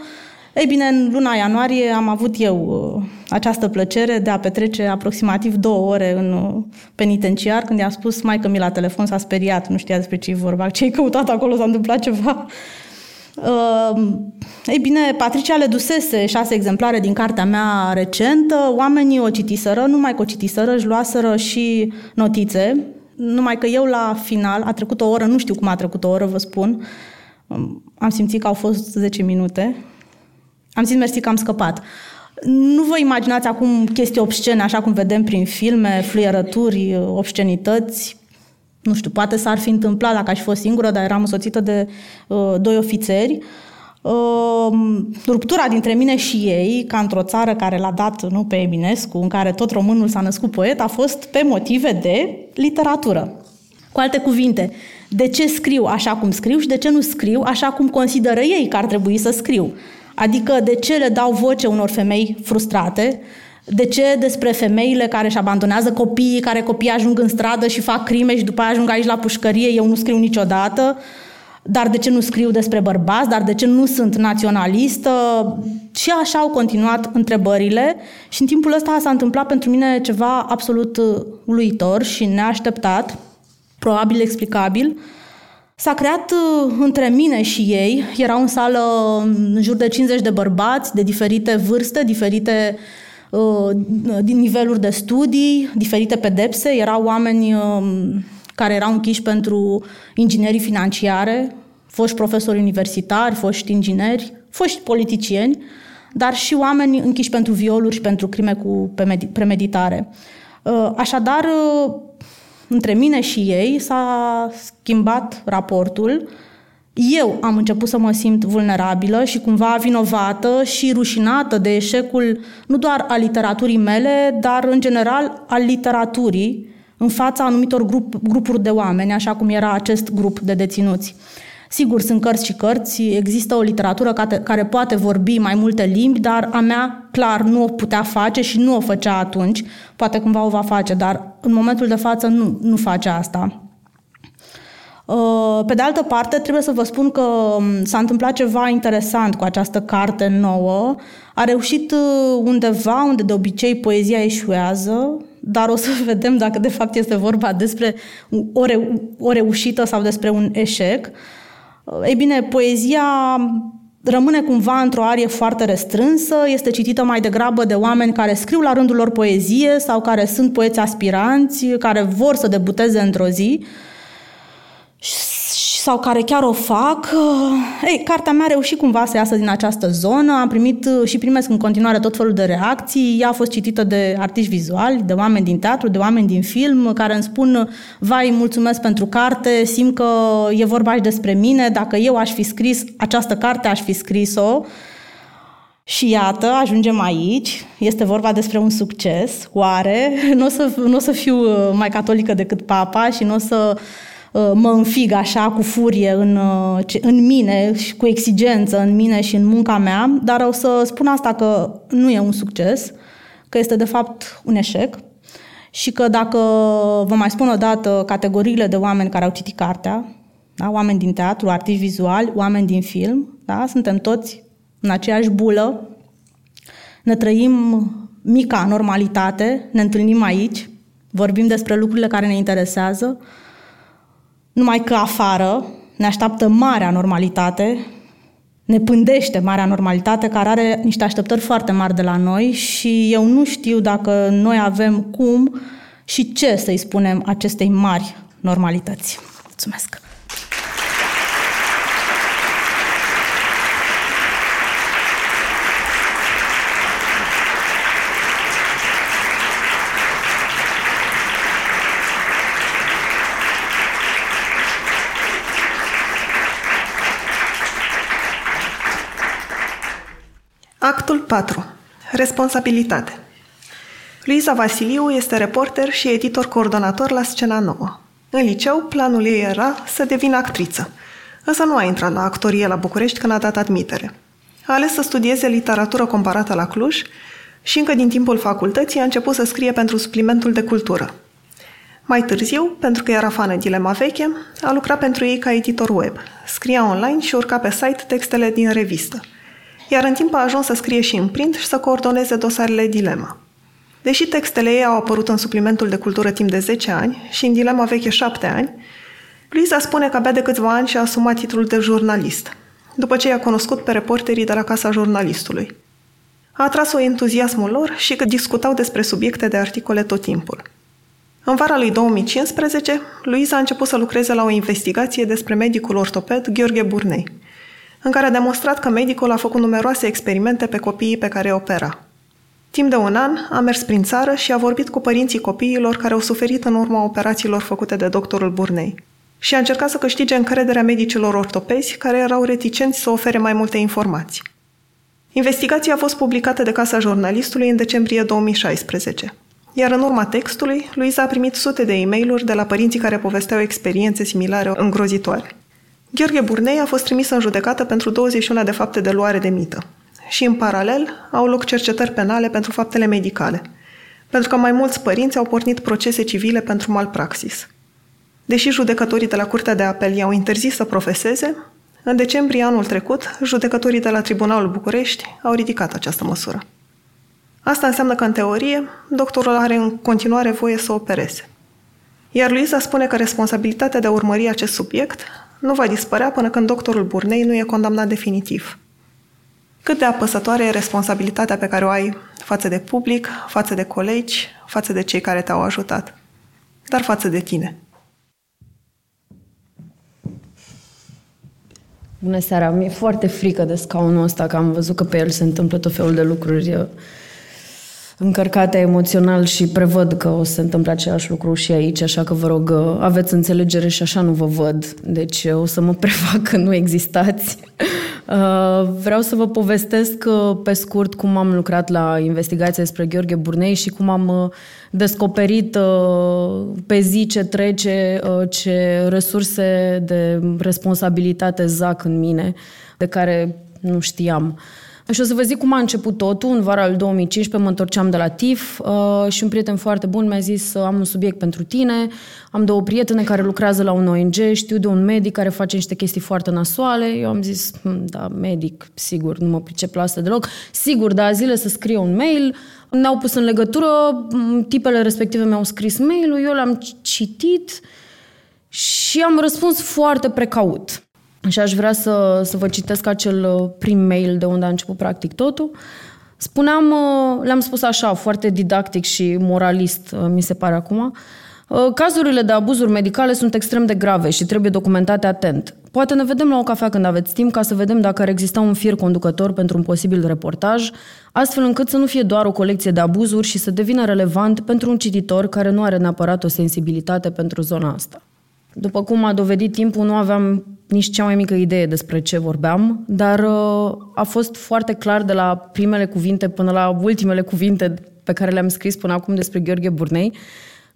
Ei bine, în luna ianuarie am avut eu uh, această plăcere de a petrece aproximativ două ore în uh, penitenciar, când i-a spus mai că mi la telefon s-a speriat, nu știa despre ce e vorba, ce ai căutat acolo, s-a întâmplat ceva. Uh, ei bine, Patricia le dusese șase exemplare din cartea mea recentă, oamenii o citiseră, numai că o citiseră, își luaseră și notițe, numai că eu la final, a trecut o oră, nu știu cum a trecut o oră, vă spun, um, am simțit că au fost 10 minute, am zis mersi că am scăpat. Nu vă imaginați acum chestii obscene, așa cum vedem prin filme, fluierături, obscenități. Nu știu, poate s-ar fi întâmplat dacă aș fi fost singură, dar eram însoțită de uh, doi ofițeri. Uh, ruptura dintre mine și ei, ca într-o țară care l-a dat nu pe Eminescu, în care tot românul s-a născut poet, a fost pe motive de literatură. Cu alte cuvinte, de ce scriu așa cum scriu și de ce nu scriu așa cum consideră ei că ar trebui să scriu. Adică de ce le dau voce unor femei frustrate, de ce despre femeile care își abandonează copiii, care copiii ajung în stradă și fac crime și după aia ajung aici la pușcărie, eu nu scriu niciodată, dar de ce nu scriu despre bărbați, dar de ce nu sunt naționalistă? Și așa au continuat întrebările și în timpul ăsta s-a întâmplat pentru mine ceva absolut uluitor și neașteptat, probabil explicabil, S-a creat uh, între mine și ei, erau în sală um, în jur de 50 de bărbați de diferite vârste, diferite uh, din niveluri de studii, diferite pedepse, erau oameni uh, care erau închiși pentru inginerii financiare, foști profesori universitari, foști ingineri, foști politicieni, dar și oameni închiși pentru violuri și pentru crime cu premeditare. Uh, așadar, uh, între mine și ei s-a schimbat raportul. Eu am început să mă simt vulnerabilă și cumva vinovată și rușinată de eșecul nu doar al literaturii mele, dar în general al literaturii în fața anumitor grup, grupuri de oameni, așa cum era acest grup de deținuți. Sigur, sunt cărți și cărți, există o literatură care, care poate vorbi mai multe limbi, dar a mea clar nu o putea face și nu o făcea atunci. Poate cândva o va face, dar în momentul de față nu, nu face asta. Uh, pe de altă parte, trebuie să vă spun că um, s-a întâmplat ceva interesant cu această carte nouă. A reușit uh, undeva unde de obicei poezia eșuează, dar o să vedem dacă de fapt este vorba despre o, reu- o reușită sau despre un eșec. Ei bine, poezia rămâne cumva într-o arie foarte restrânsă, este citită mai degrabă de oameni care scriu la rândul lor poezie sau care sunt poeți aspiranți, care vor să debuteze într-o zi sau care chiar o fac. Ei, cartea mea a reușit cumva să iasă din această zonă, am primit uh, și primesc în continuare tot felul de reacții, ea a fost citită de artiști vizuali, de oameni din teatru, de oameni din film, care îmi spun, vai, mulțumesc pentru carte, simt că e vorba și despre mine, dacă eu aș fi scris această carte, aș fi scris-o. Și iată, ajungem aici. Este vorba despre un succes. Oare? Nu o să, n-o să fiu uh, mai catolică decât papa și nu o să Uh, mă înfig așa cu furie în, uh, în mine și cu exigență în mine și în munca mea, dar o să spun asta că nu e un succes, că este de fapt un eșec și că dacă vă mai spun o dată categoriile de oameni care au citit cartea, da? oameni din teatru, artiști vizuali, oameni din film, da? suntem toți în aceeași bulă, ne trăim mica normalitate, ne întâlnim aici, vorbim despre lucrurile care ne interesează, numai că afară ne așteaptă marea normalitate, ne pândește marea normalitate care are niște așteptări foarte mari de la noi și eu nu știu dacă noi avem cum și ce să-i spunem acestei mari normalități. Mulțumesc! Actul 4. Responsabilitate. Luiza Vasiliu este reporter și editor coordonator la Scena Nouă. În liceu, planul ei era să devină actriță. Însă nu a intrat la actorie la București când a dat admitere. A ales să studieze literatură comparată la Cluj și încă din timpul facultății a început să scrie pentru suplimentul de cultură. Mai târziu, pentru că era fană Dilema Veche, a lucrat pentru ei ca editor web. Scria online și urca pe site textele din revistă. Iar în timp a ajuns să scrie și în print și să coordoneze dosarele Dilema. Deși textele ei au apărut în suplimentul de cultură timp de 10 ani și în Dilema Veche 7 ani, Luisa spune că abia de câțiva ani și-a asumat titlul de jurnalist, după ce i-a cunoscut pe reporterii de la Casa Jurnalistului. A atras-o entuziasmul lor și că discutau despre subiecte de articole tot timpul. În vara lui 2015, Luiza a început să lucreze la o investigație despre medicul ortoped Gheorghe Burnei, în care a demonstrat că medicul a făcut numeroase experimente pe copiii pe care îi opera. Timp de un an a mers prin țară și a vorbit cu părinții copiilor care au suferit în urma operațiilor făcute de doctorul Burnei și a încercat să câștige încrederea medicilor ortopezi care erau reticenți să ofere mai multe informații. Investigația a fost publicată de Casa Jurnalistului în decembrie 2016, iar în urma textului, Luiza a primit sute de e mail de la părinții care povesteau experiențe similare îngrozitoare. Gheorghe Burnei a fost trimis în judecată pentru 21 de fapte de luare de mită. Și, în paralel, au loc cercetări penale pentru faptele medicale, pentru că mai mulți părinți au pornit procese civile pentru malpraxis. Deși judecătorii de la Curtea de Apel i-au interzis să profeseze, în decembrie anul trecut, judecătorii de la Tribunalul București au ridicat această măsură. Asta înseamnă că, în teorie, doctorul are în continuare voie să opereze. Iar Luisa spune că responsabilitatea de a urmări acest subiect nu va dispărea până când doctorul Burnei nu e condamnat definitiv. Cât de apăsătoare e responsabilitatea pe care o ai față de public, față de colegi, față de cei care te-au ajutat, dar față de tine. Bună seara! Mi-e foarte frică de scaunul ăsta, că am văzut că pe el se întâmplă tot felul de lucruri încărcate emoțional și prevăd că o să se întâmple același lucru și aici, așa că vă rog, aveți înțelegere și așa nu vă văd. Deci o să mă prefac că nu existați. Uh, vreau să vă povestesc uh, pe scurt cum am lucrat la investigația despre Gheorghe Burnei și cum am uh, descoperit pe zi ce trece ce resurse de responsabilitate zac în mine, de care nu știam. Și o să vă zic cum a început totul. În vara al 2015 mă întorceam de la TIF uh, și un prieten foarte bun mi-a zis am un subiect pentru tine. Am două prietene care lucrează la un ONG, știu de un medic care face niște chestii foarte nasoale. Eu am zis, hm, da, medic, sigur, nu mă pricep la asta deloc. Sigur, da, zile să scrie un mail. Ne-au pus în legătură, tipele respective mi-au scris mail-ul, eu l-am citit și am răspuns foarte precaut. Și aș vrea să, să vă citesc acel uh, prim mail de unde a început practic totul. Spuneam, uh, le-am spus așa, foarte didactic și moralist, uh, mi se pare acum, Cazurile de abuzuri medicale sunt extrem de grave și trebuie documentate atent. Poate ne vedem la o cafea când aveți timp ca să vedem dacă ar exista un fir conducător pentru un posibil reportaj, astfel încât să nu fie doar o colecție de abuzuri și să devină relevant pentru un cititor care nu are neapărat o sensibilitate pentru zona asta. După cum a dovedit timpul, nu aveam nici cea mai mică idee despre ce vorbeam, dar uh, a fost foarte clar de la primele cuvinte până la ultimele cuvinte pe care le-am scris până acum despre Gheorghe Burnei,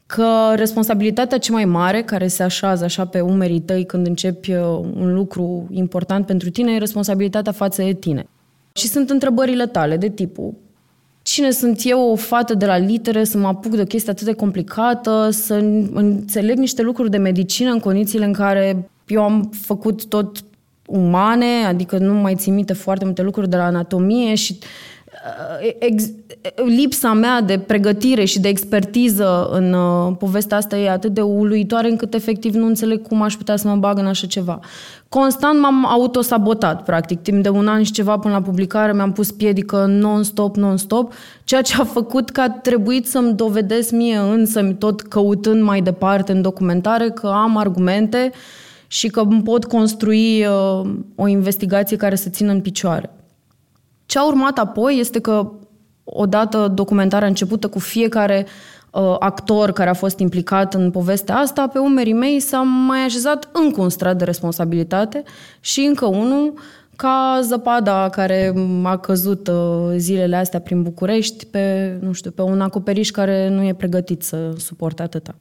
că responsabilitatea cea mai mare care se așează așa pe umerii tăi când începi uh, un lucru important pentru tine e responsabilitatea față de tine. Și sunt întrebările tale de tipul cine sunt eu, o fată de la litere, să mă apuc de o chestie atât de complicată, să înțeleg niște lucruri de medicină în condițiile în care eu am făcut tot umane, adică nu mai țin minte foarte multe lucruri de la anatomie și uh, ex, lipsa mea de pregătire și de expertiză în uh, povestea asta e atât de uluitoare încât efectiv nu înțeleg cum aș putea să mă bag în așa ceva. Constant m-am autosabotat, practic. Timp de un an și ceva până la publicare mi-am pus piedică non-stop, non-stop, ceea ce a făcut că a trebuit să-mi dovedesc mie însă, tot căutând mai departe în documentare, că am argumente și că pot construi uh, o investigație care să țină în picioare. Ce a urmat apoi este că odată documentarea începută cu fiecare uh, actor care a fost implicat în povestea asta, pe umerii mei s-a mai așezat încă un strat de responsabilitate și încă unul ca zăpada care a căzut uh, zilele astea prin București pe, nu știu, pe un acoperiș care nu e pregătit să suporte atâta.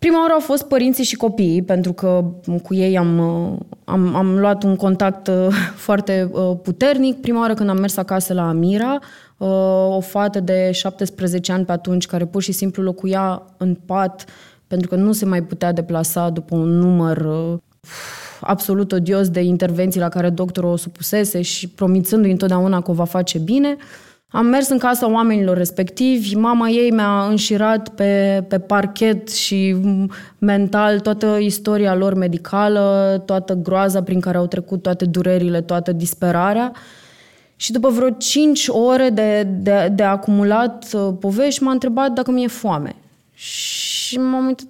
Prima oară au fost părinții și copiii, pentru că cu ei am, uh, am, am luat un contact uh, foarte puternic. Prima oară când am mers acasă la Amira, o fată de 17 ani pe atunci, care pur și simplu locuia în pat, pentru că nu se mai putea deplasa după un număr absolut odios de intervenții la care doctorul o supusese și promițându-i întotdeauna că o va face bine. Am mers în casa oamenilor respectivi, mama ei mi-a înșirat pe, pe parchet și mental toată istoria lor medicală, toată groaza prin care au trecut, toate durerile, toată disperarea. Și după vreo cinci ore de, de, de acumulat uh, povești, m-a întrebat dacă mi-e foame. Și m-am uitat,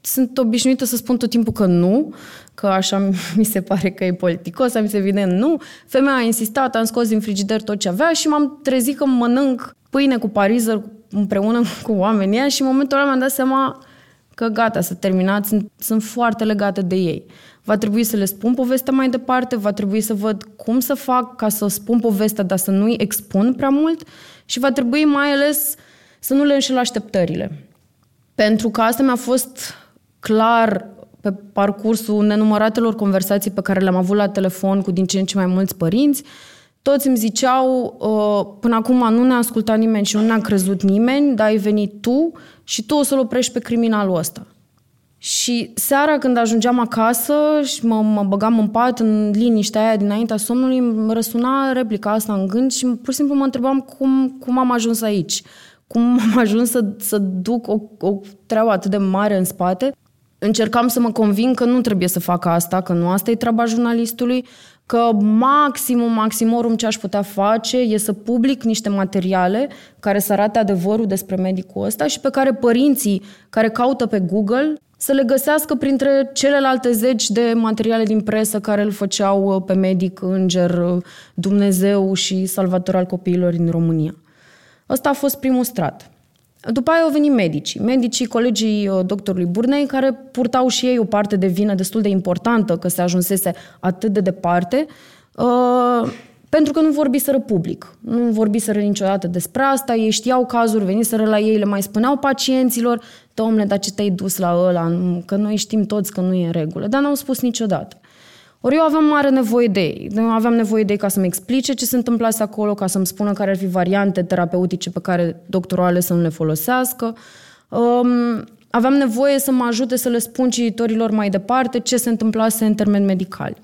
sunt obișnuită să spun tot timpul că nu, că așa mi se pare că e politicos, mi se evident nu. Femeia a insistat, am scos din frigider tot ce avea și m-am trezit că mănânc pâine cu parizer împreună cu oamenii ăia și în momentul ăla mi-am dat seama că gata, să terminat, sunt, sunt foarte legate de ei. Va trebui să le spun povestea mai departe, va trebui să văd cum să fac ca să spun povestea, dar să nu-i expun prea mult și va trebui mai ales să nu le înșel așteptările. Pentru că asta mi-a fost clar pe parcursul nenumăratelor conversații pe care le-am avut la telefon cu din ce în ce mai mulți părinți, toți îmi ziceau, uh, până acum nu ne-a ascultat nimeni și nu ne-a crezut nimeni, dar ai venit tu și tu o să-l oprești pe criminalul ăsta. Și seara când ajungeam acasă și mă, mă băgam în pat, în liniștea aia dinaintea somnului, îmi răsuna replica asta în gând și pur și simplu mă întrebam cum, cum am ajuns aici. Cum am ajuns să, să duc o, o treabă atât de mare în spate încercam să mă convin că nu trebuie să fac asta, că nu asta e treaba jurnalistului, că maximum, maximorum ce aș putea face e să public niște materiale care să arate adevărul despre medicul ăsta și pe care părinții care caută pe Google să le găsească printre celelalte zeci de materiale din presă care îl făceau uh, pe medic, înger, uh, Dumnezeu și salvator al copiilor din România. Ăsta a fost primul strat. După aia au venit medicii, medicii, colegii uh, doctorului Burnei, care purtau și ei o parte de vină destul de importantă că se ajunsese atât de departe, uh, pentru că nu vorbiseră public. Nu vorbiseră niciodată despre asta, ei știau cazuri, veniseră la ei, le mai spuneau pacienților, domnule, dar ce te-ai dus la ăla, că noi știm toți că nu e în regulă, dar n-au spus niciodată. Ori eu aveam mare nevoie de ei. Aveam nevoie de ei ca să-mi explice ce se întâmplase acolo, ca să-mi spună care ar fi variante terapeutice pe care doctorul ale să nu le folosească. Um, aveam nevoie să mă ajute să le spun cititorilor mai departe ce se întâmplase în termeni medicali.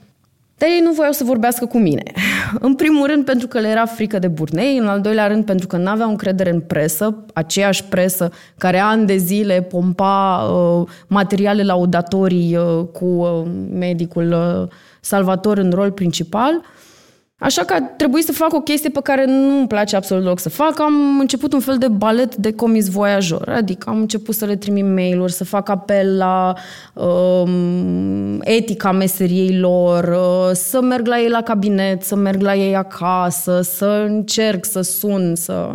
Dar ei nu voiau să vorbească cu mine. În primul rând pentru că le era frică de burnei, în al doilea rând pentru că nu aveau încredere în presă, aceeași presă care ani de zile pompa uh, materiale laudatorii uh, cu uh, medicul uh, Salvator în rol principal. Așa că a trebuit să fac o chestie pe care nu îmi place absolut deloc să fac. Am început un fel de balet de comis voyajor, adică am început să le trimit mail-uri, să fac apel la um, etica meseriei lor, uh, să merg la ei la cabinet, să merg la ei acasă, să încerc să sun, să...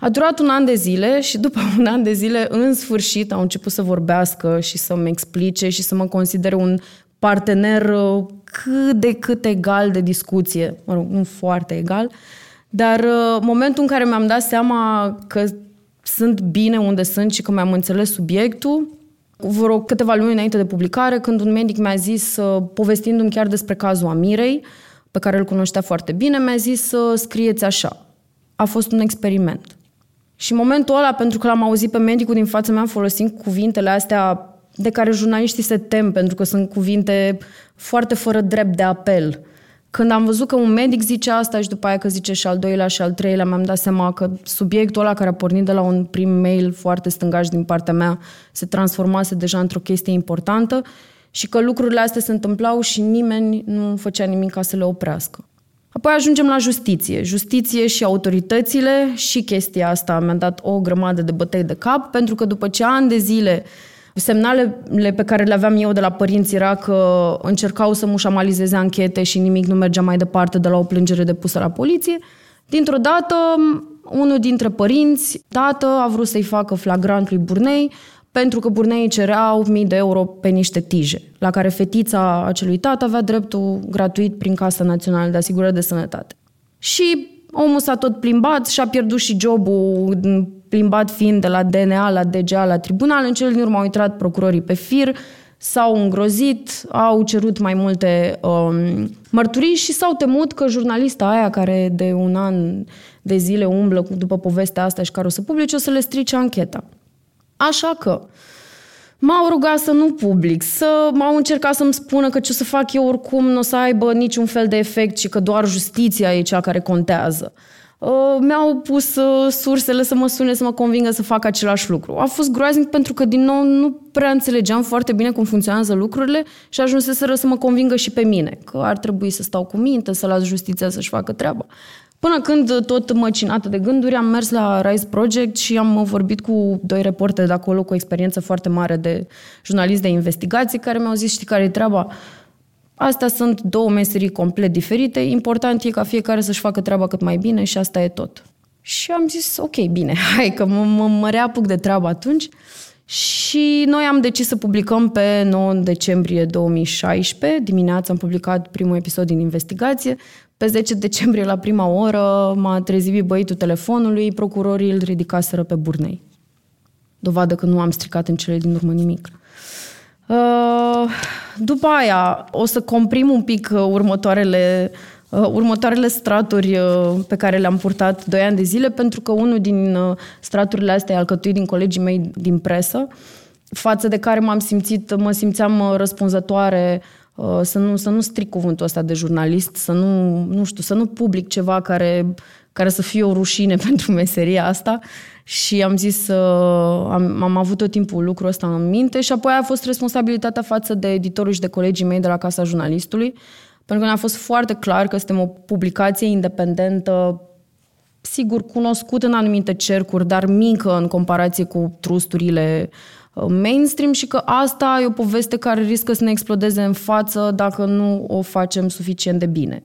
A durat un an de zile și după un an de zile, în sfârșit, au început să vorbească și să-mi explice și să mă considere un partener uh, cât de cât egal de discuție, mă rog, nu foarte egal, dar uh, momentul în care mi-am dat seama că sunt bine unde sunt și că mi-am înțeles subiectul, vreo câteva luni înainte de publicare, când un medic mi-a zis, uh, povestindu-mi chiar despre cazul Amirei, pe care îl cunoștea foarte bine, mi-a zis să scrieți așa. A fost un experiment. Și în momentul ăla, pentru că l-am auzit pe medicul din fața mea folosind cuvintele astea de care jurnaliștii se tem pentru că sunt cuvinte foarte fără drept de apel. Când am văzut că un medic zice asta și după aia că zice și al doilea și al treilea, mi-am dat seama că subiectul ăla care a pornit de la un prim mail foarte stângaș din partea mea se transformase deja într-o chestie importantă și că lucrurile astea se întâmplau și nimeni nu făcea nimic ca să le oprească. Apoi ajungem la justiție. Justiție și autoritățile și chestia asta mi-a dat o grămadă de bătăi de cap, pentru că după ce ani de zile Semnalele pe care le aveam eu de la părinți era că încercau să mușamalizeze anchete și nimic nu mergea mai departe de la o plângere depusă la poliție. Dintr-o dată, unul dintre părinți, tată, a vrut să-i facă flagrant lui Burnei pentru că burneii cereau mii de euro pe niște tije, la care fetița acelui tată avea dreptul gratuit prin Casa Națională de Asigurări de Sănătate. Și omul s-a tot plimbat și a pierdut și jobul plimbat fiind de la DNA la DGA la tribunal. În cele din urmă au intrat procurorii pe fir, s-au îngrozit, au cerut mai multe um, mărturii și s-au temut că jurnalista aia care de un an de zile umblă după povestea asta și care o să publice o să le strice ancheta. Așa că m-au rugat să nu public, să m-au încercat să-mi spună că ce o să fac eu oricum nu o să aibă niciun fel de efect și că doar justiția e cea care contează. Uh, mi-au pus uh, sursele să mă sune să mă convingă să fac același lucru. A fost groaznic pentru că, din nou, nu prea înțelegeam foarte bine cum funcționează lucrurile și ajunseseră să mă convingă și pe mine că ar trebui să stau cu minte, să las justiția să-și facă treaba. Până când, tot măcinată de gânduri, am mers la Rise Project și am vorbit cu doi reporteri de acolo cu experiență foarte mare de jurnalist de investigații care mi-au zis, știi care e treaba? Astea sunt două meserii complet diferite. Important e ca fiecare să-și facă treaba cât mai bine și asta e tot. Și am zis, ok, bine, hai că mă, mă, mă reapuc de treabă atunci. Și noi am decis să publicăm pe 9 decembrie 2016. Dimineața am publicat primul episod din investigație. Pe 10 decembrie, la prima oră, m-a trezit băitul telefonului, procurorii îl ridicaseră pe burnei. Dovadă că nu am stricat în cele din urmă nimic. Uh, după aia o să comprim un pic uh, următoarele, uh, următoarele straturi pe care le-am purtat doi ani de zile, pentru că unul din straturile astea e alcătuit din colegii mei din presă, față de care m-am simțit, mă simțeam răspunzătoare să nu, să nu stric cuvântul ăsta de jurnalist, să nu, nu știu, să nu public ceva care, care să fie o rușine pentru meseria asta și am zis, uh, am, am avut tot timpul lucrul ăsta în minte și apoi a fost responsabilitatea față de editorul și de colegii mei de la Casa Jurnalistului, pentru că ne-a fost foarte clar că suntem o publicație independentă, sigur cunoscut în anumite cercuri, dar mică în comparație cu trusturile uh, mainstream și că asta e o poveste care riscă să ne explodeze în față dacă nu o facem suficient de bine.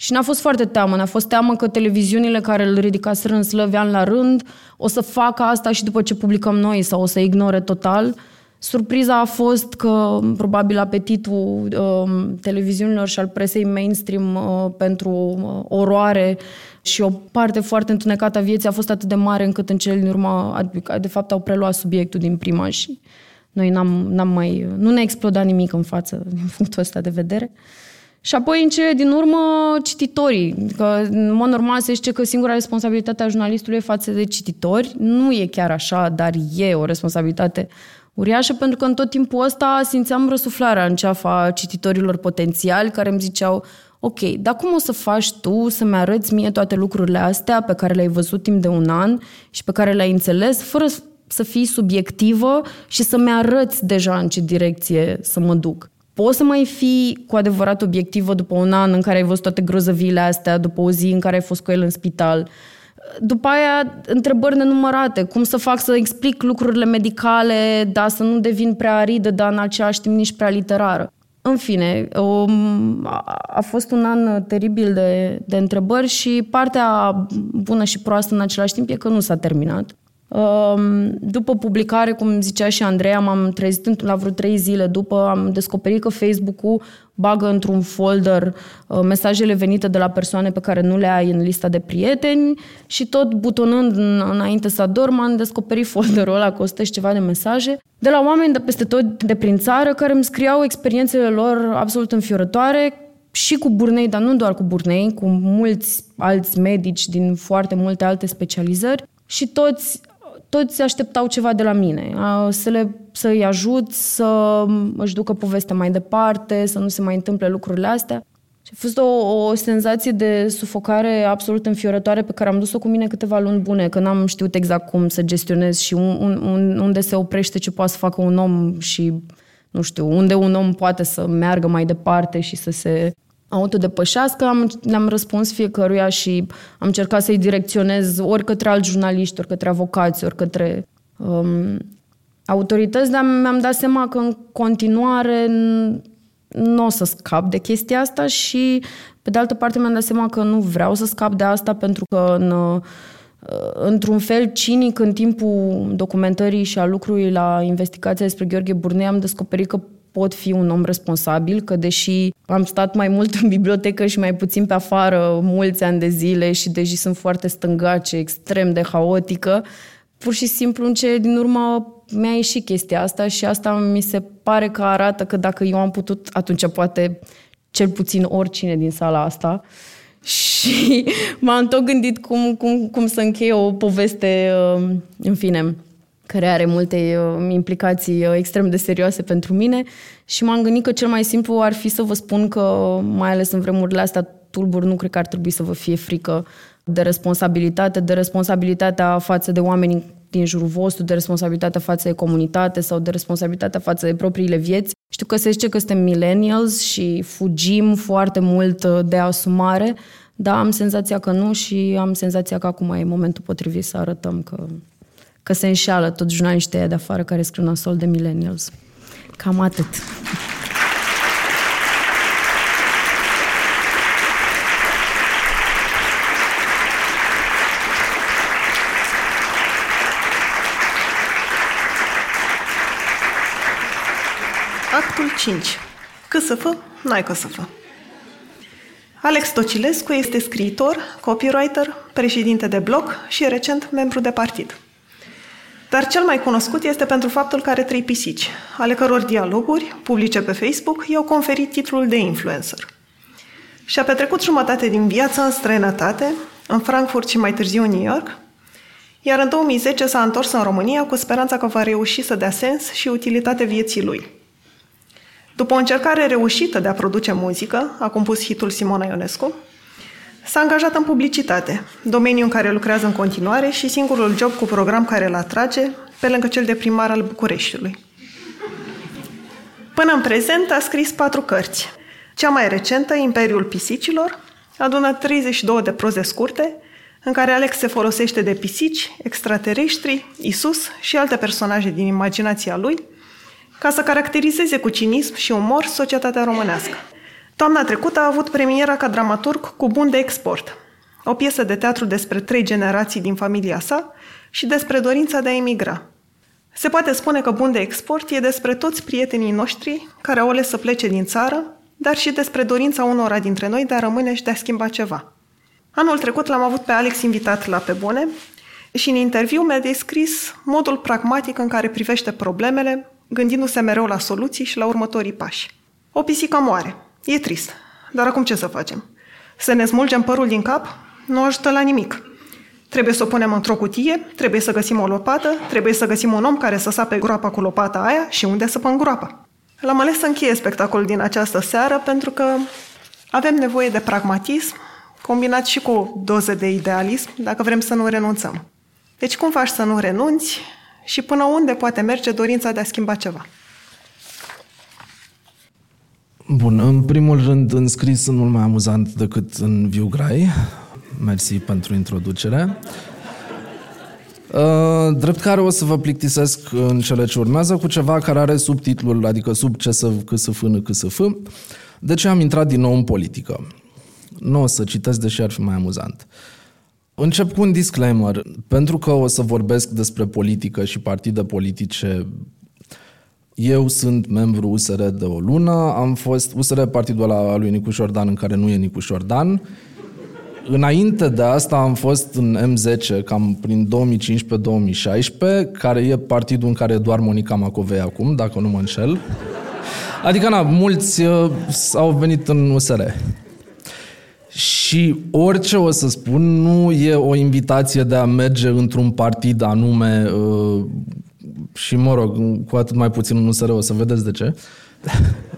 Și ne-a fost foarte teamă. Ne-a fost teamă că televiziunile care îl ridicaseră în slăvi an la rând o să facă asta și după ce publicăm noi sau o să ignore total. Surpriza a fost că probabil apetitul uh, televiziunilor și al presei mainstream uh, pentru uh, oroare și o parte foarte întunecată a vieții a fost atât de mare încât în cele din urmă, adică, de fapt, au preluat subiectul din prima și noi n-am, n-am mai... Nu ne-a explodat nimic în față din punctul ăsta de vedere. Și apoi, în cele din urmă, cititorii. Că, în mod normal, se zice că singura responsabilitate a jurnalistului e față de cititori. Nu e chiar așa, dar e o responsabilitate uriașă, pentru că în tot timpul ăsta simțeam răsuflarea în ceafa cititorilor potențiali care îmi ziceau ok, dar cum o să faci tu să-mi arăți mie toate lucrurile astea pe care le-ai văzut timp de un an și pe care le-ai înțeles, fără să fii subiectivă și să-mi arăți deja în ce direcție să mă duc poți să mai fii cu adevărat obiectivă după un an în care ai văzut toate grozăviile astea, după o zi în care ai fost cu el în spital. După aia, întrebări nenumărate. Cum să fac să explic lucrurile medicale, dar să nu devin prea aridă, dar în același timp nici prea literară. În fine, a fost un an teribil de, de întrebări și partea bună și proastă în același timp e că nu s-a terminat. După publicare, cum zicea și Andreea, m-am trezit la vreo trei zile după, am descoperit că Facebook-ul bagă într-un folder uh, mesajele venite de la persoane pe care nu le ai în lista de prieteni și tot butonând înainte să adorm, am descoperit folderul ăla cu 100 și ceva de mesaje de la oameni de peste tot de prin țară care îmi scriau experiențele lor absolut înfiorătoare și cu burnei, dar nu doar cu burnei, cu mulți alți medici din foarte multe alte specializări și toți toți așteptau ceva de la mine, să le, să-i ajut să își ducă povestea mai departe, să nu se mai întâmple lucrurile astea. Și a fost o, o senzație de sufocare absolut înfiorătoare pe care am dus-o cu mine câteva luni bune, că n-am știut exact cum să gestionez și un, un, unde se oprește ce poate să facă un om și, nu știu, unde un om poate să meargă mai departe și să se autodepășească, am, le-am răspuns fiecăruia și am încercat să-i direcționez ori către alți jurnaliști, ori către avocați, ori către um, autorități, dar mi-am dat seama că în continuare nu o să scap de chestia asta și, pe de altă parte, mi-am dat seama că nu vreau să scap de asta pentru că în, într-un fel cinic în timpul documentării și a lucrului la investigația despre Gheorghe Burnei am descoperit că pot fi un om responsabil, că deși am stat mai mult în bibliotecă și mai puțin pe afară mulți ani de zile și deși sunt foarte stângace, extrem de haotică, pur și simplu în cele din urmă mi-a ieșit chestia asta și asta mi se pare că arată că dacă eu am putut, atunci poate cel puțin oricine din sala asta. Și m-am tot gândit cum, cum, cum să încheie o poveste, uh, în fine, care are multe uh, implicații uh, extrem de serioase pentru mine și m-am gândit că cel mai simplu ar fi să vă spun că, mai ales în vremurile astea tulburi, nu cred că ar trebui să vă fie frică de responsabilitate, de responsabilitatea față de oamenii din jurul vostru, de responsabilitatea față de comunitate sau de responsabilitatea față de propriile vieți. Știu că se zice că suntem millennials și fugim foarte mult uh, de asumare, dar am senzația că nu și am senzația că acum e momentul potrivit să arătăm că, că se înșeală toți jurnaliștii de afară care scriu nasol de millennials. Cam atât. Actul 5. CSF, n-ai CSF. Alex Tocilescu este scriitor, copywriter, președinte de blog și recent membru de partid. Dar cel mai cunoscut este pentru faptul că are trei pisici, ale căror dialoguri, publice pe Facebook, i-au conferit titlul de influencer. Și-a petrecut jumătate din viață în străinătate, în Frankfurt și mai târziu în New York, iar în 2010 s-a întors în România cu speranța că va reuși să dea sens și utilitate vieții lui – după o încercare reușită de a produce muzică, a compus hitul Simona Ionescu, s-a angajat în publicitate, domeniu în care lucrează în continuare și singurul job cu program care îl atrage, pe lângă cel de primar al Bucureștiului. Până în prezent a scris patru cărți. Cea mai recentă, Imperiul Pisicilor, adună 32 de proze scurte, în care Alex se folosește de pisici, extraterestri, Isus și alte personaje din imaginația lui – ca să caracterizeze cu cinism și umor societatea românească. Toamna trecută a avut premiera ca dramaturg cu Bun de export, o piesă de teatru despre trei generații din familia sa și despre dorința de a emigra. Se poate spune că Bun de export e despre toți prietenii noștri care au ales să plece din țară, dar și despre dorința unora dintre noi de a rămâne și de a schimba ceva. Anul trecut l-am avut pe Alex invitat la Pe Bune și în interviu mi-a descris modul pragmatic în care privește problemele, gândindu-se mereu la soluții și la următorii pași. O pisică moare. E trist. Dar acum ce să facem? Să ne smulgem părul din cap? Nu ajută la nimic. Trebuie să o punem într-o cutie, trebuie să găsim o lopată, trebuie să găsim un om care să sape groapa cu lopata aia și unde să pun groapa. L-am ales să încheie spectacolul din această seară pentru că avem nevoie de pragmatism, combinat și cu o doză de idealism, dacă vrem să nu renunțăm. Deci cum faci să nu renunți și până unde poate merge dorința de a schimba ceva. Bun, în primul rând, în scris sunt mult mai amuzant decât în viu grai. Mersi pentru introducere. Uh, drept care o să vă plictisesc în cele ce urmează cu ceva care are subtitlul, adică sub ce să f, n, f. De ce am intrat din nou în politică? Nu o să citesc, deși ar fi mai amuzant. Uh, Încep cu un disclaimer. Pentru că o să vorbesc despre politică și partide politice, eu sunt membru USR de o lună, am fost USR partidul ăla lui Nicu Șordan în care nu e Nicu Șordan. Înainte de asta am fost în M10, cam prin 2015-2016, care e partidul în care e doar Monica Macovei acum, dacă nu mă înșel. Adică, na, mulți uh, au venit în USR. Și orice o să spun nu e o invitație de a merge într-un partid anume uh, și, mă rog, cu atât mai puțin un USR, o să vedeți de ce.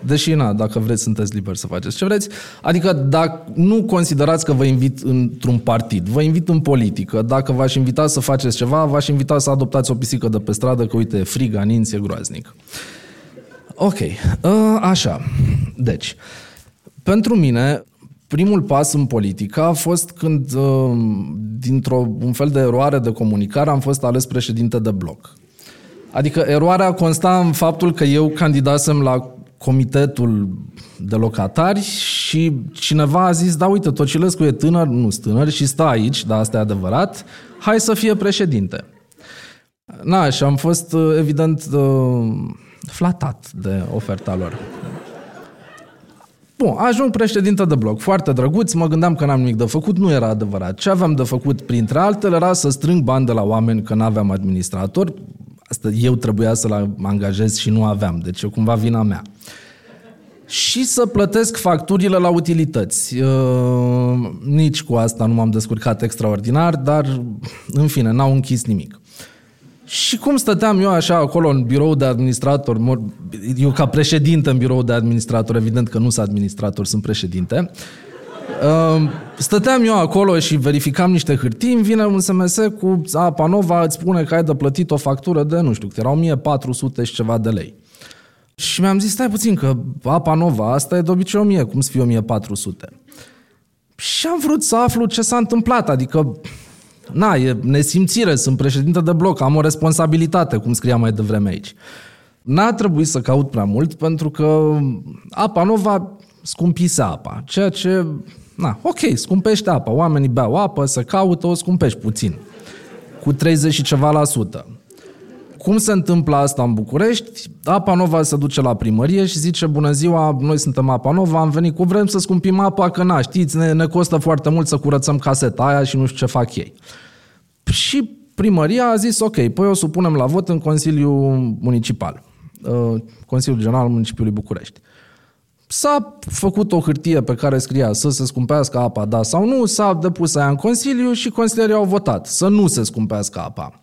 Deși, na, dacă vreți, sunteți liberi să faceți ce vreți. Adică, dacă nu considerați că vă invit într-un partid, vă invit în politică. Dacă v-aș invita să faceți ceva, v-aș invita să adoptați o pisică de pe stradă, că, uite, frig, aninț, e groaznic. Ok, uh, așa. Deci, pentru mine, primul pas în politică a fost când, uh, dintr-un fel de eroare de comunicare, am fost ales președinte de bloc. Adică eroarea consta în faptul că eu candidasem la comitetul de locatari și cineva a zis, da, uite, Tocilescu e tânăr, nu tânăr, și stă aici, da, asta e adevărat, hai să fie președinte. Na, și am fost, uh, evident, uh, flatat de oferta lor. Bun, ajung președinte de bloc, foarte drăguț, mă gândeam că n-am nimic de făcut, nu era adevărat. Ce aveam de făcut, printre altele, era să strâng bani de la oameni, că n-aveam administrator. Asta eu trebuia să-l angajez și nu aveam, deci e cumva vina mea. Și să plătesc facturile la utilități. Uh, nici cu asta nu m-am descurcat extraordinar, dar, în fine, n-au închis nimic. Și cum stăteam eu așa acolo în birou de administrator, eu ca președinte în birou de administrator, evident că nu sunt administrator, sunt președinte, uh, stăteam eu acolo și verificam niște hârtii, îmi vine un SMS cu Apa Nova, îți spune că ai de plătit o factură de, nu știu, erau 1400 și ceva de lei. Și mi-am zis, stai puțin, că Apa Nova, asta e de obicei 1000, cum să fie 1400? Și am vrut să aflu ce s-a întâmplat, adică na, e nesimțire, sunt președinte de bloc, am o responsabilitate, cum scria mai devreme aici. N-a trebuit să caut prea mult, pentru că apa nova scumpise apa, ceea ce, na, ok, scumpește apa, oamenii beau apă, să caută, o scumpești puțin, cu 30 și ceva la sută. Cum se întâmplă asta în București? Apa Nova se duce la primărie și zice, bună ziua, noi suntem Apa Nova, am venit cu vrem să scumpim apa, că na, știți, ne, ne costă foarte mult să curățăm caseta aia și nu știu ce fac ei. Și primăria a zis, ok, păi o supunem la vot în Consiliul Municipal, uh, Consiliul General al Municipiului București. S-a făcut o hârtie pe care scria să se scumpească apa, da sau nu, s-a depus aia în Consiliu și consilierii au votat să nu se scumpească apa.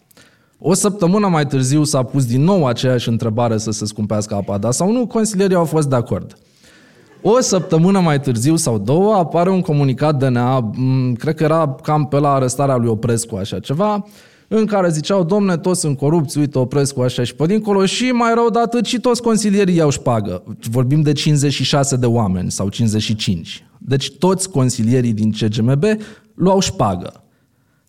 O săptămână mai târziu s-a pus din nou aceeași întrebare să se scumpească apa, da sau nu, consilierii au fost de acord. O săptămână mai târziu sau două apare un comunicat DNA, cred că era cam pe la arestarea lui Oprescu, așa ceva, în care ziceau, domne, toți sunt corupți, uite, Oprescu așa și pe dincolo și mai rău de atât și toți consilierii iau șpagă. Vorbim de 56 de oameni sau 55. Deci toți consilierii din CGMB luau șpagă.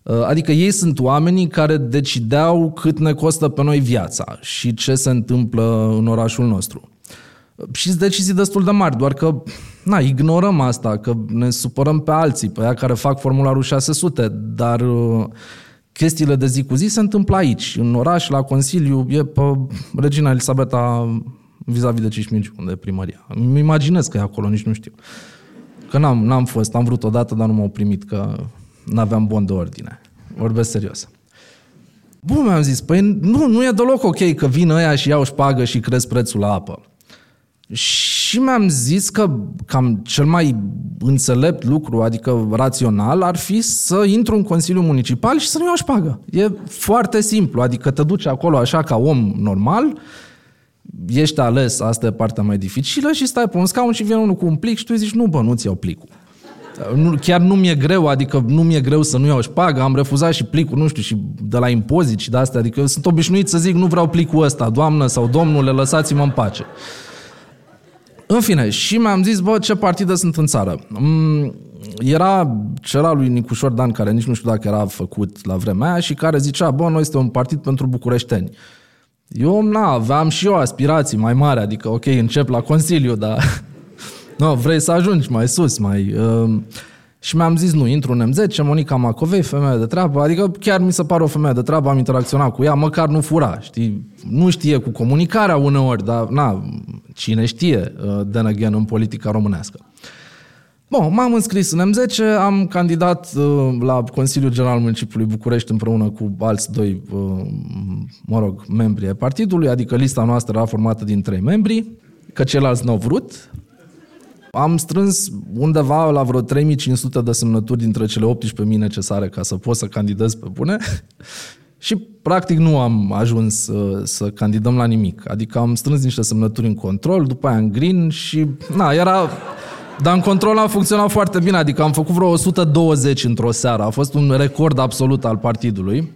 Uh, adică ei sunt oamenii care decideau cât ne costă pe noi viața și ce se întâmplă în orașul nostru. Uh, și sunt decizii destul de mari, doar că na, ignorăm asta, că ne supărăm pe alții, pe aia care fac formularul 600, dar uh, chestiile de zi cu zi se întâmplă aici, în oraș, la Consiliu, e pe Regina Elisabeta vis-a-vis de Cismigiu, unde e primăria. Îmi imaginez că e acolo, nici nu știu. Că n-am, n-am fost, am vrut odată, dar nu m-au primit, că n-aveam bon de ordine. Vorbesc serios. Bun, mi-am zis, păi nu, nu e deloc ok că vin ăia și iau șpagă și cresc prețul la apă. Și mi-am zis că cam cel mai înțelept lucru, adică rațional, ar fi să intru în Consiliul Municipal și să nu iau șpagă. E foarte simplu, adică te duci acolo așa ca om normal, ești ales, asta e partea mai dificilă și stai pe un scaun și vine unul cu un plic și tu zici, nu bă, nu-ți iau plicul. Nu, chiar nu mi-e greu, adică nu mi-e greu să nu iau șpagă, am refuzat și plicul, nu știu, și de la impozit și de astea, adică eu sunt obișnuit să zic nu vreau plicul ăsta, doamnă sau domnule, lăsați-mă în pace. În fine, și mi-am zis, bă, ce partide sunt în țară. Mm, era cel lui Nicușor Dan, care nici nu știu dacă era făcut la vremea aia și care zicea, bă, noi suntem un partid pentru bucureșteni. Eu, na, aveam și eu aspirații mai mari, adică, ok, încep la Consiliu, dar No, vrei să ajungi mai sus, mai... Uh, și mi-am zis, nu, intru în M10, Monica Macovei, femeie de treabă, adică chiar mi se pare o femeie de treabă, am interacționat cu ea, măcar nu fura, știi? Nu știe cu comunicarea uneori, dar, na, cine știe, uh, then again, în politica românească. Bun, m-am înscris în M10, am candidat uh, la Consiliul General Municipiului București împreună cu alți doi, uh, mă rog, membri ai partidului, adică lista noastră era formată din trei membri, că ceilalți n-au vrut, am strâns undeva la vreo 3500 de semnături dintre cele 18.000 necesare ca să pot să candidez pe bune și practic nu am ajuns să, să candidăm la nimic. Adică am strâns niște semnături în control, după aia în green și na, era... Dar în control a funcționat foarte bine, adică am făcut vreo 120 într-o seară. A fost un record absolut al partidului.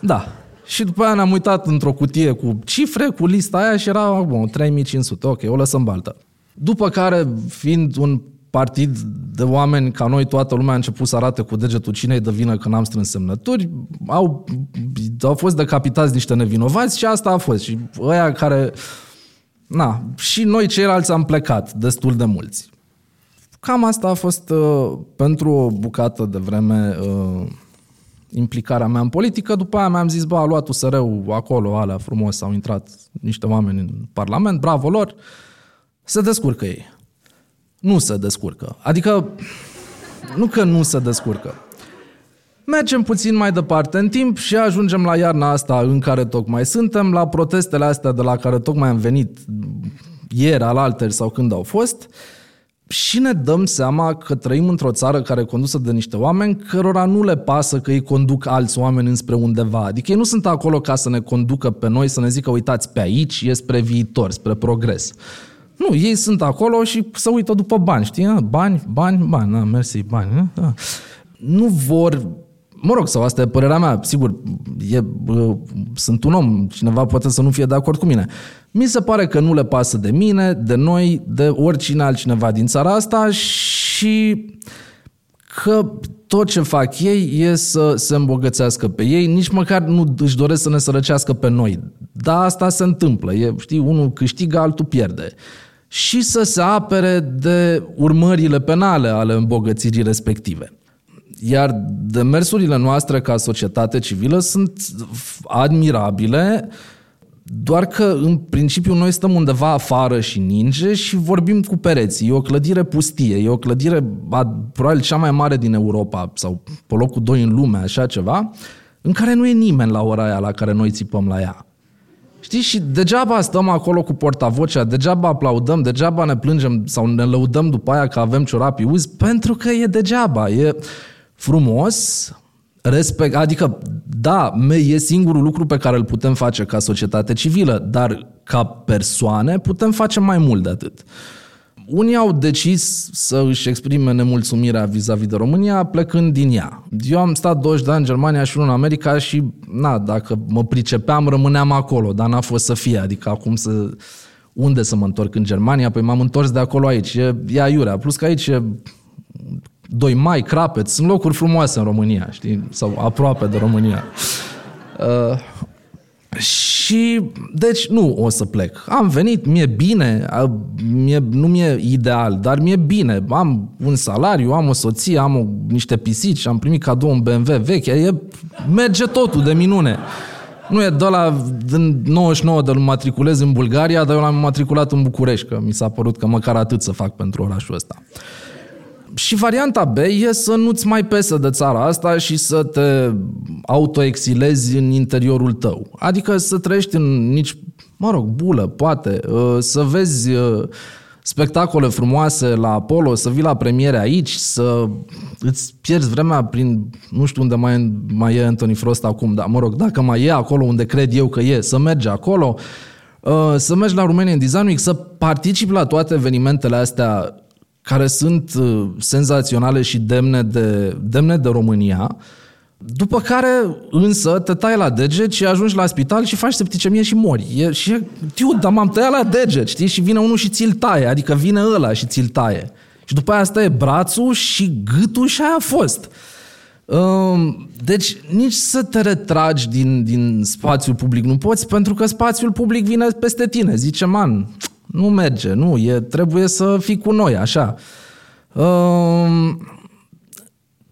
Da, și după aia ne-am uitat într-o cutie cu cifre, cu lista aia și era, bun, 3500, ok, o lăsăm baltă. După care, fiind un partid de oameni ca noi, toată lumea a început să arate cu degetul cine de vină că n-am strâns semnături, au, au fost decapitați niște nevinovați și asta a fost. Și ăia care na, și noi ceilalți am plecat, destul de mulți. Cam asta a fost uh, pentru o bucată de vreme uh, implicarea mea în politică. După aia mi-am zis, bă, a luat USR-ul acolo, alea frumos, au intrat niște oameni în Parlament, bravo lor, se descurcă ei. Nu se descurcă. Adică, nu că nu se descurcă. Mergem puțin mai departe în timp și ajungem la iarna asta în care tocmai suntem, la protestele astea de la care tocmai am venit ieri, alalteri sau când au fost și ne dăm seama că trăim într-o țară care e condusă de niște oameni cărora nu le pasă că îi conduc alți oameni înspre undeva. Adică ei nu sunt acolo ca să ne conducă pe noi, să ne zică uitați pe aici, e spre viitor, spre progres. Nu, ei sunt acolo și să uită după bani, știi? Bani, bani, bani, na, mersi, bani. Na. Nu vor Mă rog, sau asta e părerea mea, sigur, e, uh, sunt un om, cineva poate să nu fie de acord cu mine. Mi se pare că nu le pasă de mine, de noi, de oricine altcineva din țara asta și că tot ce fac ei e să se îmbogățească pe ei, nici măcar nu își doresc să ne sărăcească pe noi. Dar asta se întâmplă. E, știi, unul câștigă, altul pierde. Și să se apere de urmările penale ale îmbogățirii respective. Iar demersurile noastre ca societate civilă sunt admirabile, doar că în principiu noi stăm undeva afară și ninge și vorbim cu pereții. E o clădire pustie, e o clădire probabil cea mai mare din Europa sau pe locul 2 în lume, așa ceva, în care nu e nimeni la ora aia la care noi țipăm la ea. Știi? Și degeaba stăm acolo cu portavocea, degeaba aplaudăm, degeaba ne plângem sau ne lăudăm după aia că avem ciorapii uzi, pentru că e degeaba. E, frumos, respect, adică, da, e singurul lucru pe care îl putem face ca societate civilă, dar ca persoane putem face mai mult de atât. Unii au decis să își exprime nemulțumirea vis-a-vis de România plecând din ea. Eu am stat 20 de ani în Germania și unul în America și, na, dacă mă pricepeam, rămâneam acolo, dar n-a fost să fie. Adică acum să... Unde să mă întorc în Germania? Păi m-am întors de acolo aici. E, e aiurea. Plus că aici e 2 mai, Crapet, sunt locuri frumoase în România, știi? Sau aproape de România. Uh, și, deci, nu o să plec. Am venit, mi-e bine, mie, nu mi-e ideal, dar mi-e bine. Am un salariu, am o soție, am o, niște pisici, am primit cadou un BMW vechi, e, merge totul de minune. Nu e de la din 99 de matriculez în Bulgaria, dar eu l-am matriculat în București, că mi s-a părut că măcar atât să fac pentru orașul ăsta. Uh, și varianta B e să nu-ți mai pese de țara asta și să te autoexilezi în interiorul tău. Adică să trăiești în nici, mă rog, bulă, poate, uh, să vezi uh, spectacole frumoase la Apollo, să vii la premiere aici, să îți pierzi vremea prin, nu știu unde mai, mai e Anthony Frost acum, dar mă rog, dacă mai e acolo unde cred eu că e, să mergi acolo, uh, să mergi la Romanian Design Week, să participi la toate evenimentele astea care sunt uh, senzaționale și demne de, demne de România, după care însă te tai la deget și ajungi la spital și faci septicemie și mori. E, și e, tiu, dar m-am tăiat la deget, știi? Și vine unul și ți-l taie, adică vine ăla și ți-l taie. Și după aia stă brațul și gâtul și aia a fost. Um, deci nici să te retragi din, din spațiul public nu poți, pentru că spațiul public vine peste tine. Zice, man, nu merge, nu, e, trebuie să fii cu noi, așa.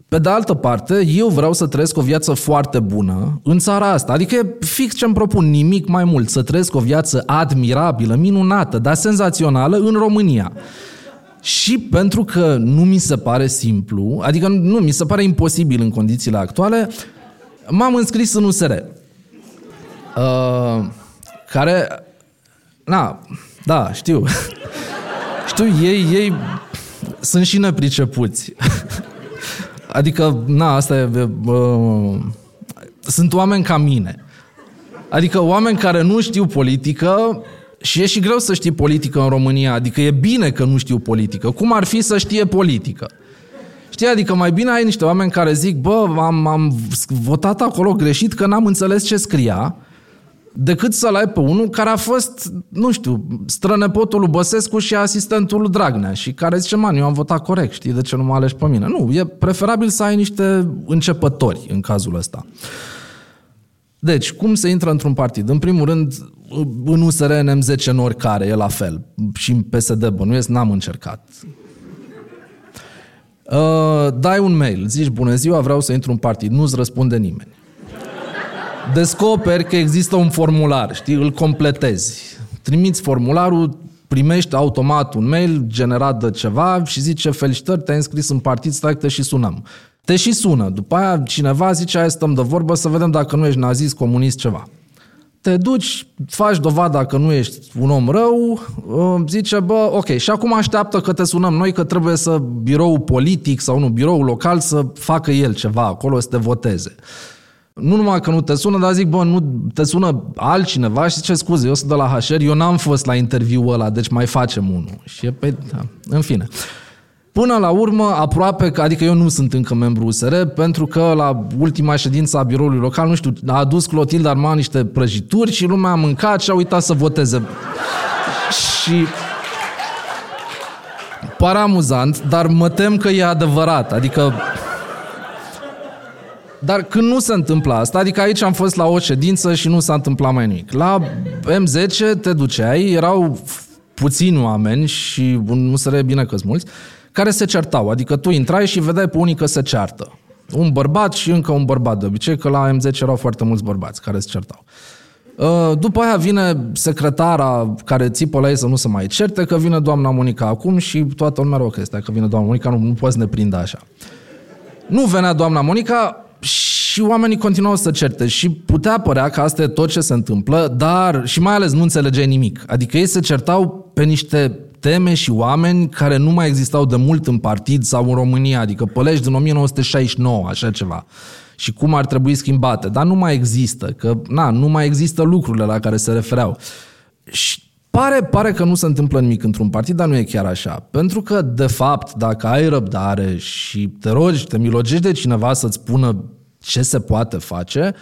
Pe de altă parte, eu vreau să trăiesc o viață foarte bună în țara asta. Adică e fix ce-mi propun, nimic mai mult. Să trăiesc o viață admirabilă, minunată, dar senzațională în România. Și pentru că nu mi se pare simplu, adică nu, mi se pare imposibil în condițiile actuale, m-am înscris în USR. Uh, care, na, da, știu. știu, ei, ei sunt și nepricepuți. adică, na, asta e... Uh, sunt oameni ca mine. Adică oameni care nu știu politică și e și greu să știi politică în România. Adică e bine că nu știu politică. Cum ar fi să știe politică? Știi, adică mai bine ai niște oameni care zic, bă, am, am votat acolo greșit că n-am înțeles ce scria decât să-l ai pe unul care a fost, nu știu, strănepotul lui Băsescu și asistentul lui Dragnea și care zice, man, eu am votat corect, știi, de ce nu mă alegi pe mine? Nu, e preferabil să ai niște începători în cazul ăsta. Deci, cum se intră într-un partid? În primul rând, în USR NM10 în oricare, e la fel. Și în PSD bănuiesc, n-am încercat. Uh, dai un mail, zici, bună ziua, vreau să intru în partid. Nu-ți răspunde nimeni. Descoperi că există un formular, știi, îl completezi. Trimiți formularul, primești automat un mail generat de ceva și zice, felicitări, te-ai înscris în partid, stai te și sunăm. Te și sună. După aia cineva zice, hai stăm de vorbă să vedem dacă nu ești nazist, comunist, ceva te duci, faci dovada că nu ești un om rău, uh, zice, bă, ok, și acum așteaptă că te sunăm noi că trebuie să biroul politic sau nu, biroul local să facă el ceva acolo, să te voteze. Nu numai că nu te sună, dar zic, bă, nu te sună altcineva și zice, scuze, eu sunt de la HR, eu n-am fost la interviul ăla, deci mai facem unul. Și e pe... Da, în fine. Până la urmă, aproape, adică eu nu sunt încă membru USR, pentru că la ultima ședință a biroului local, nu știu, a adus Clotilde Arman niște prăjituri și lumea a mâncat și a uitat să voteze. și pare amuzant, dar mă tem că e adevărat. Adică dar când nu se întâmplă asta, adică aici am fost la o ședință și nu s-a întâmplat mai nimic. La M10 te duceai, erau puțini oameni și nu se bine că mulți, care se certau. Adică tu intrai și vedeai pe unii că se ceartă. Un bărbat și încă un bărbat de obicei, că la M10 erau foarte mulți bărbați care se certau. Uh, după aia vine secretara care țipă la ei să nu se mai certe, că vine doamna Monica acum și toată lumea are o chestie, că vine doamna Monica, nu, nu poți să ne prindă așa. Nu venea doamna Monica și oamenii continuau să certe și putea părea că asta e tot ce se întâmplă, dar și mai ales nu înțelegeai nimic. Adică ei se certau pe niște teme și oameni care nu mai existau de mult în partid sau în România, adică pălești din 1969, așa ceva. Și cum ar trebui schimbate. Dar nu mai există, că na, nu mai există lucrurile la care se refereau. Și Pare, pare că nu se întâmplă nimic într-un partid, dar nu e chiar așa. Pentru că, de fapt, dacă ai răbdare și te rogi, te milogești de cineva să-ți spună ce se poate face,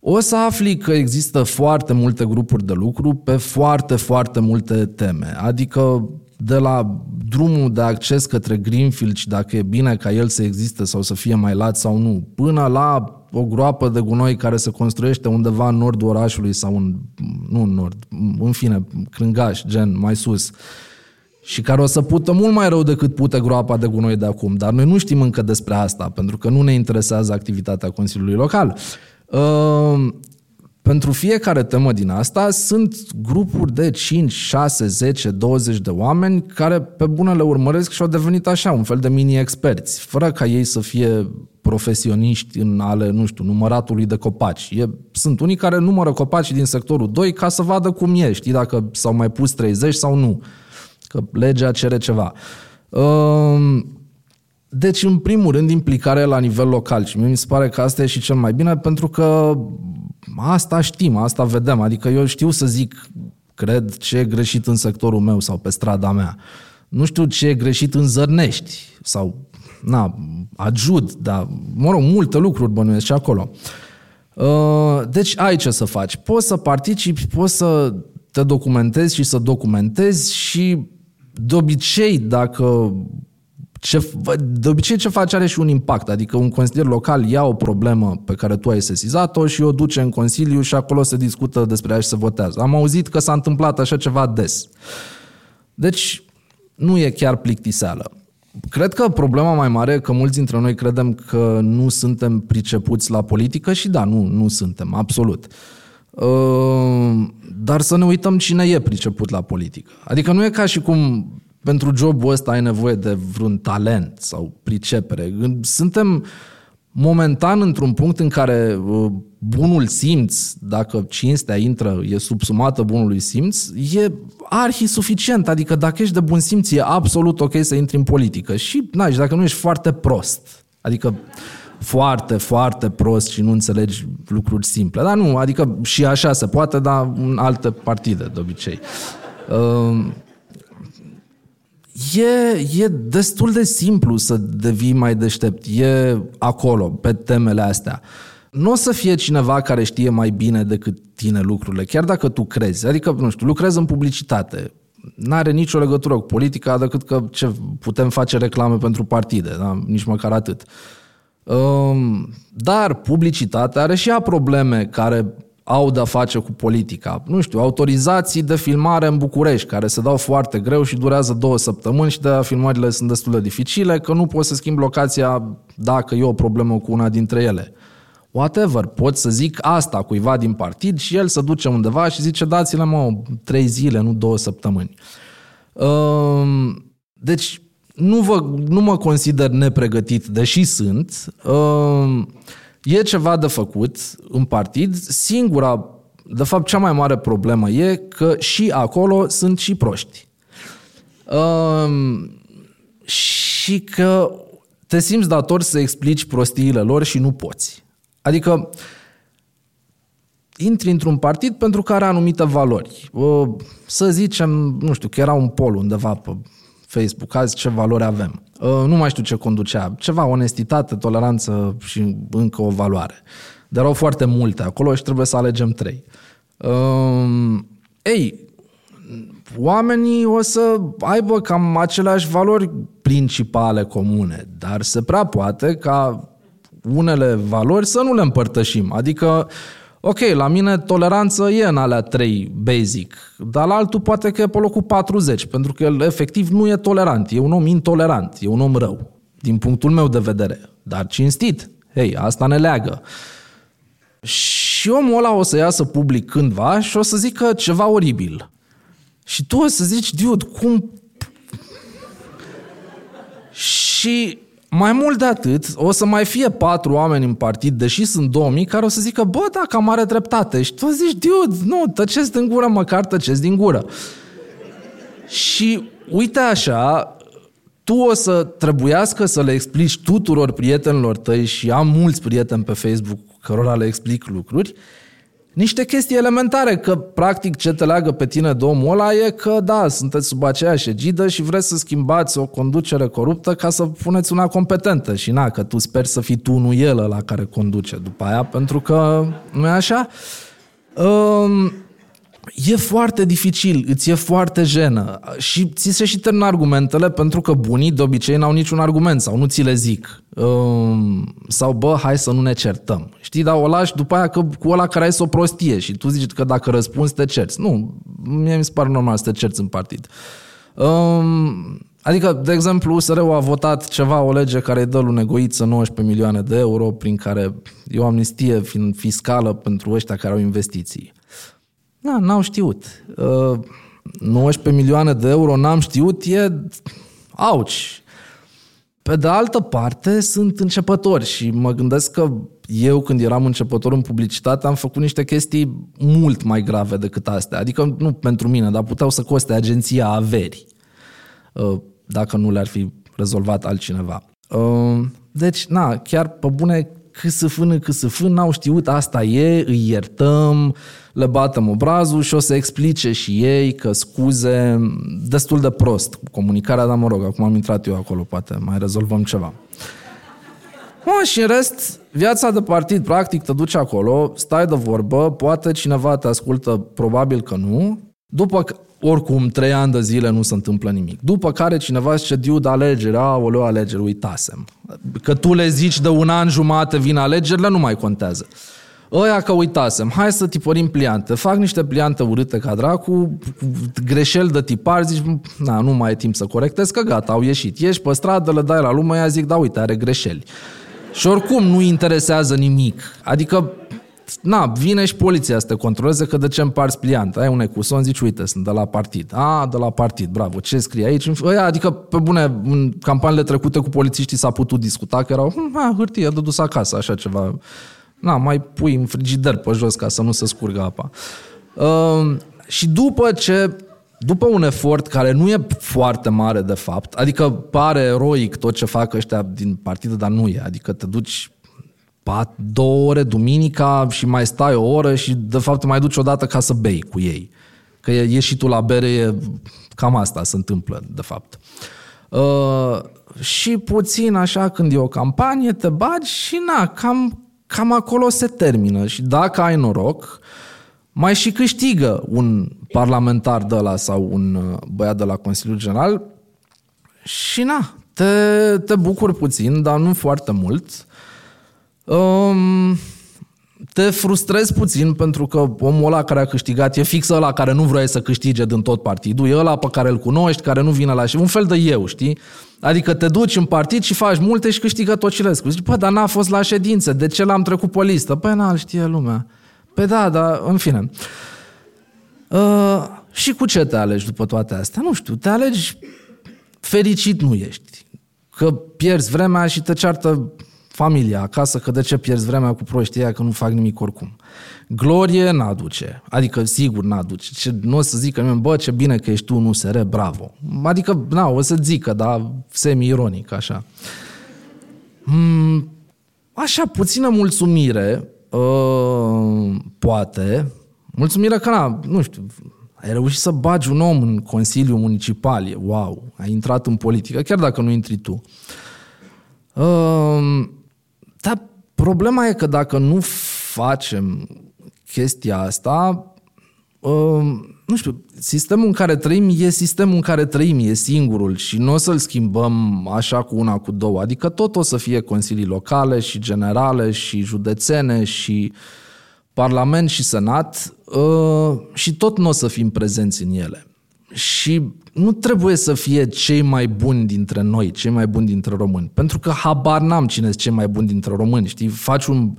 o să afli că există foarte multe grupuri de lucru pe foarte, foarte multe teme. Adică de la drumul de acces către Greenfield și dacă e bine ca el să existe sau să fie mai lat sau nu, până la o groapă de gunoi care se construiește undeva în nordul orașului sau în, nu în nord, în fine, Crângaș, gen, mai sus, și care o să pută mult mai rău decât pute groapa de gunoi de acum. Dar noi nu știm încă despre asta, pentru că nu ne interesează activitatea Consiliului Local. Ehm, pentru fiecare temă din asta sunt grupuri de 5, 6, 10, 20 de oameni care pe bune le urmăresc și au devenit așa, un fel de mini-experți, fără ca ei să fie profesioniști în ale, nu știu, număratului de copaci. E, sunt unii care numără copaci din sectorul 2 ca să vadă cum e, știi, dacă s-au mai pus 30 sau nu. Că legea cere ceva. Uh, deci, în primul rând, implicare la nivel local și mi se pare că asta e și cel mai bine pentru că asta știm, asta vedem. Adică eu știu să zic, cred, ce e greșit în sectorul meu sau pe strada mea. Nu știu ce e greșit în Zărnești sau, na, ajut, dar, mă rog, multe lucruri bănuiesc și acolo. Uh, deci ai ce să faci. Poți să participi, poți să te documentezi și să documentezi și de obicei, dacă ce, de obicei ce face are și un impact, adică un consilier local ia o problemă pe care tu ai sesizat-o și o duce în consiliu și acolo se discută despre ea și se votează. Am auzit că s-a întâmplat așa ceva des. Deci nu e chiar plictiseală. Cred că problema mai mare e că mulți dintre noi credem că nu suntem pricepuți la politică și da, nu, nu suntem, absolut. Uh, dar să ne uităm cine e priceput la politică. Adică nu e ca și cum pentru jobul ăsta ai nevoie de vreun talent sau pricepere. Suntem momentan într-un punct în care uh, bunul simț, dacă cinstea intră, e subsumată bunului simț, e arhi suficient. Adică dacă ești de bun simț, e absolut ok să intri în politică. Și, na, și dacă nu ești foarte prost. Adică foarte, foarte prost și nu înțelegi lucruri simple. Dar nu, adică și așa se poate, dar în alte partide, de obicei. Uh, e, e destul de simplu să devii mai deștept. E acolo, pe temele astea. Nu o să fie cineva care știe mai bine decât tine lucrurile, chiar dacă tu crezi. Adică, nu știu, lucrezi în publicitate. N-are nicio legătură cu politica decât că ce putem face reclame pentru partide, da? nici măcar atât. Um, dar publicitatea are și ea probleme care au de-a face cu politica. Nu știu, autorizații de filmare în București, care se dau foarte greu și durează două săptămâni și de filmările sunt destul de dificile, că nu poți să schimbi locația dacă e o problemă cu una dintre ele. Whatever, pot să zic asta cuiva din partid și el să duce undeva și zice dați-le mă trei zile, nu două săptămâni. Um, deci, nu, vă, nu mă consider nepregătit, deși sunt. Um, E ceva de făcut în partid. Singura, de fapt, cea mai mare problemă e că și acolo sunt și proști. Um, și că te simți dator să explici prostiile lor și nu poți. Adică intri într-un partid pentru că are anumite valori. Să zicem, nu știu, că era un pol undeva pe Facebook, azi ce valori avem. Uh, nu mai știu ce conducea, ceva onestitate, toleranță și încă o valoare. Dar erau foarte multe acolo și trebuie să alegem trei. Uh, ei, oamenii o să aibă cam aceleași valori principale comune, dar se prea poate ca unele valori să nu le împărtășim. Adică Ok, la mine toleranță e în alea 3 basic, dar la altul poate că e pe locul 40, pentru că el efectiv nu e tolerant, e un om intolerant, e un om rău, din punctul meu de vedere, dar cinstit. Hei, asta ne leagă. Și omul ăla o să iasă public cândva și o să zică ceva oribil. Și tu o să zici, dude, cum... Și mai mult de atât, o să mai fie patru oameni în partid, deși sunt 2000, care o să zică, bă, da, cam are dreptate. Și tu zici, dude, nu, tăceți din gură, măcar tăceți din gură. Și uite așa, tu o să trebuiască să le explici tuturor prietenilor tăi și am mulți prieteni pe Facebook cărora le explic lucruri, niște chestii elementare, că practic ce te leagă pe tine de omul ăla e că da, sunteți sub aceeași egidă și vreți să schimbați o conducere coruptă ca să puneți una competentă și na, că tu sper să fii tu, nu el la care conduce după aia, pentru că nu e așa? Um, e foarte dificil, îți e foarte jenă și ți se și termină argumentele pentru că bunii de obicei n-au niciun argument sau nu ți le zic. Um, sau bă, hai să nu ne certăm. Știi, dar o lași după aia că cu ăla care ai să o prostie și tu zici că dacă răspunzi te cerți. Nu, mie mi se pare normal să te cerți în partid. Um, Adică, de exemplu, USR-ul a votat ceva, o lege care îi dă lui Negoiță 19 milioane de euro, prin care e o amnistie fiscală pentru ăștia care au investiții. Da, n-au știut. Uh, 19 milioane de euro n-am știut, e auci. Pe de altă parte, sunt începători și mă gândesc că eu, când eram începător în publicitate, am făcut niște chestii mult mai grave decât astea. Adică, nu pentru mine, dar puteau să coste agenția averi, uh, dacă nu le-ar fi rezolvat altcineva. Uh, deci, na, chiar pe bune, câsăfână, câsăfân, n-au știut, asta e, îi iertăm, le batem obrazul și o să explice și ei că scuze destul de prost cu comunicarea, dar mă rog, acum am intrat eu acolo, poate mai rezolvăm ceva. Mă, și în rest, viața de partid, practic, te duci acolo, stai de vorbă, poate cineva te ascultă, probabil că nu, după oricum, trei ani de zile nu se întâmplă nimic. După care cineva zice, diu de alegeri, o alegeri, uitasem. Că tu le zici de un an jumate vin alegerile, nu mai contează. Ăia că uitasem, hai să tipărim pliante. Fac niște pliante urâte ca dracu, greșeli de tipar, zici, na, nu mai e timp să corectez, că gata, au ieșit. Ieși pe stradă, le dai la lume, ea zic, da, uite, are greșeli. Și oricum nu interesează nimic. Adică na, vine și poliția să te controleze că de ce împarți pliant. Ai un ecuson, zici, uite, sunt de la partid. A, de la partid, bravo, ce scrie aici? Ăia, adică, pe bune, în campaniile trecute cu polițiștii s-a putut discuta că erau, hm, a, hârtie, de dus acasă, așa ceva. Na, mai pui în frigider pe jos ca să nu se scurgă apa. Uh, și după ce după un efort care nu e foarte mare de fapt, adică pare eroic tot ce fac ăștia din partidă, dar nu e. Adică te duci pat, două ore duminica și mai stai o oră și de fapt mai duci o dată ca să bei cu ei. Că e, și tu la bere, e, cam asta se întâmplă de fapt. Uh, și puțin așa când e o campanie te bagi și na, cam, cam acolo se termină și dacă ai noroc, mai și câștigă un parlamentar de la sau un uh, băiat de la Consiliul General și na, te, te bucuri puțin, dar nu foarte mult Um, te frustrezi puțin pentru că omul ăla care a câștigat e fix ăla care nu vrea să câștige din tot partidul, e ăla pe care îl cunoști, care nu vine la și un fel de eu, știi? Adică te duci în partid și faci multe și câștigă Tocilescu. Zici, bă, dar n-a fost la ședință, de ce l-am trecut pe listă? Păi n-al știe lumea. Pe da, dar în fine. Uh, și cu ce te alegi după toate astea? Nu știu, te alegi fericit nu ești. Că pierzi vremea și te ceartă familia acasă, că de ce pierzi vremea cu proștii aia, că nu fac nimic oricum. Glorie n-aduce, adică sigur n-aduce. Ce, nu o să zică nimeni, bă, ce bine că ești tu nu USR, bravo. Adică, na, o să zică, dar semi-ironic, așa. Hmm, așa, puțină mulțumire, uh, poate, mulțumire că, na, nu știu, ai reușit să bagi un om în Consiliul Municipal, e wow, ai intrat în politică, chiar dacă nu intri tu. Uh, dar problema e că dacă nu facem chestia asta, uh, nu știu, sistemul în care trăim e sistemul în care trăim, e singurul și nu o să-l schimbăm așa cu una, cu două. Adică tot o să fie consilii locale și generale și județene și parlament și senat uh, și tot nu o să fim prezenți în ele. Și nu trebuie să fie cei mai buni dintre noi, cei mai buni dintre români. Pentru că habar n-am cine sunt cei mai buni dintre români. Știi, faci un,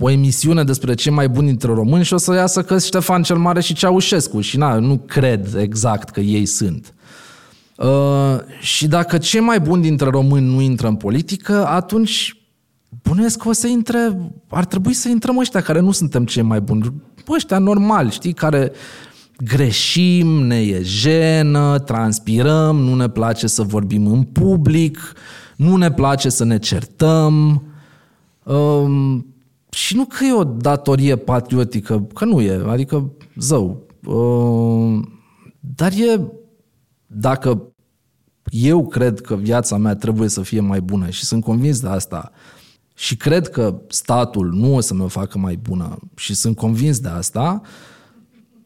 o emisiune despre cei mai buni dintre români și o să iasă că Ștefan cel Mare și Ceaușescu. Și na, nu cred exact că ei sunt. Uh, și dacă cei mai buni dintre români nu intră în politică, atunci bănuiesc că o să intre, ar trebui să intrăm ăștia care nu suntem cei mai buni. Ăștia normali, știi, care greșim, ne e jenă, transpirăm, nu ne place să vorbim în public, nu ne place să ne certăm. Um, și nu că e o datorie patriotică, că nu e, adică zău. Um, dar e, dacă eu cred că viața mea trebuie să fie mai bună și sunt convins de asta și cred că statul nu o să mă facă mai bună și sunt convins de asta, uh,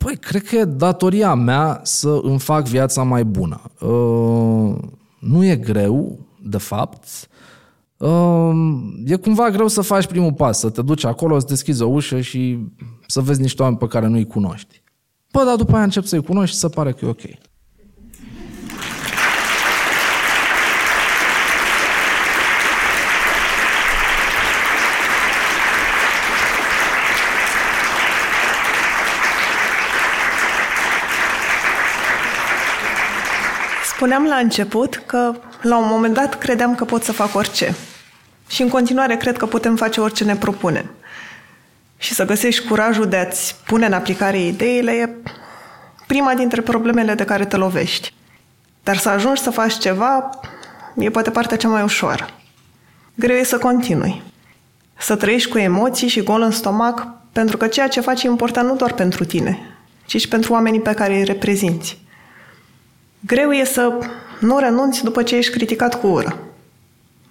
Păi, cred că e datoria mea să îmi fac viața mai bună. Uh, nu e greu, de fapt. Uh, e cumva greu să faci primul pas, să te duci acolo, să deschizi o ușă și să vezi niște oameni pe care nu-i cunoști. Păi, dar după aia încep să-i cunoști și să pare că e ok. Spuneam la început că la un moment dat credeam că pot să fac orice. Și în continuare cred că putem face orice ne propunem. Și să găsești curajul de a-ți pune în aplicare ideile e prima dintre problemele de care te lovești. Dar să ajungi să faci ceva e poate partea cea mai ușoară. Greu e să continui. Să trăiești cu emoții și gol în stomac, pentru că ceea ce faci e important nu doar pentru tine, ci și pentru oamenii pe care îi reprezinți. Greu e să nu renunți după ce ești criticat cu ură.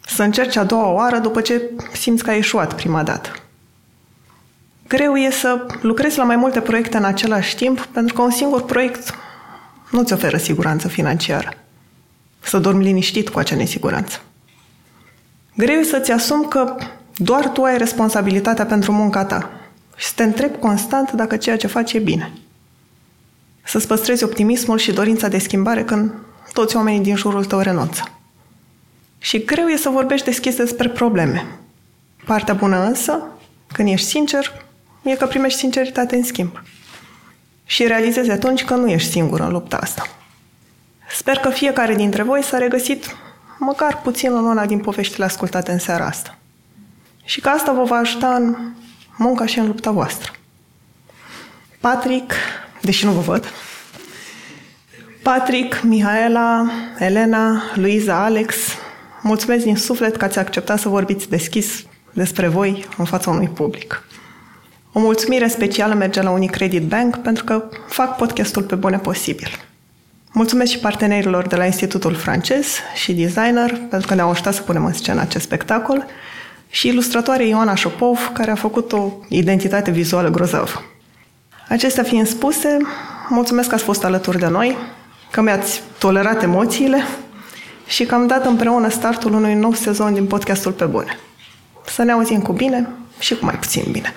Să încerci a doua oară după ce simți că ai ieșuat prima dată. Greu e să lucrezi la mai multe proiecte în același timp, pentru că un singur proiect nu-ți oferă siguranță financiară. Să dormi liniștit cu acea nesiguranță. Greu e să-ți asumi că doar tu ai responsabilitatea pentru munca ta și să te întrebi constant dacă ceea ce faci e bine. Să-ți păstrezi optimismul și dorința de schimbare când toți oamenii din jurul tău renunță. Și greu e să vorbești deschis despre probleme. Partea bună însă, când ești sincer, e că primești sinceritate în schimb. Și realizezi atunci că nu ești singur în lupta asta. Sper că fiecare dintre voi s-a regăsit măcar puțin în una din poveștile ascultate în seara asta. Și că asta vă va ajuta în munca și în lupta voastră. Patrick deși nu vă văd. Patrick, Mihaela, Elena, Luiza, Alex, mulțumesc din suflet că ați acceptat să vorbiți deschis despre voi în fața unui public. O mulțumire specială merge la Unicredit Bank pentru că fac podcastul pe bune posibil. Mulțumesc și partenerilor de la Institutul francez și designer pentru că ne-au ajutat să punem în scenă acest spectacol și ilustratoare Ioana Șopov, care a făcut o identitate vizuală grozavă. Acestea fiind spuse, mulțumesc că ați fost alături de noi, că mi-ați tolerat emoțiile și că am dat împreună startul unui nou sezon din podcastul Pe Bune. Să ne auzim cu bine și cu mai puțin bine.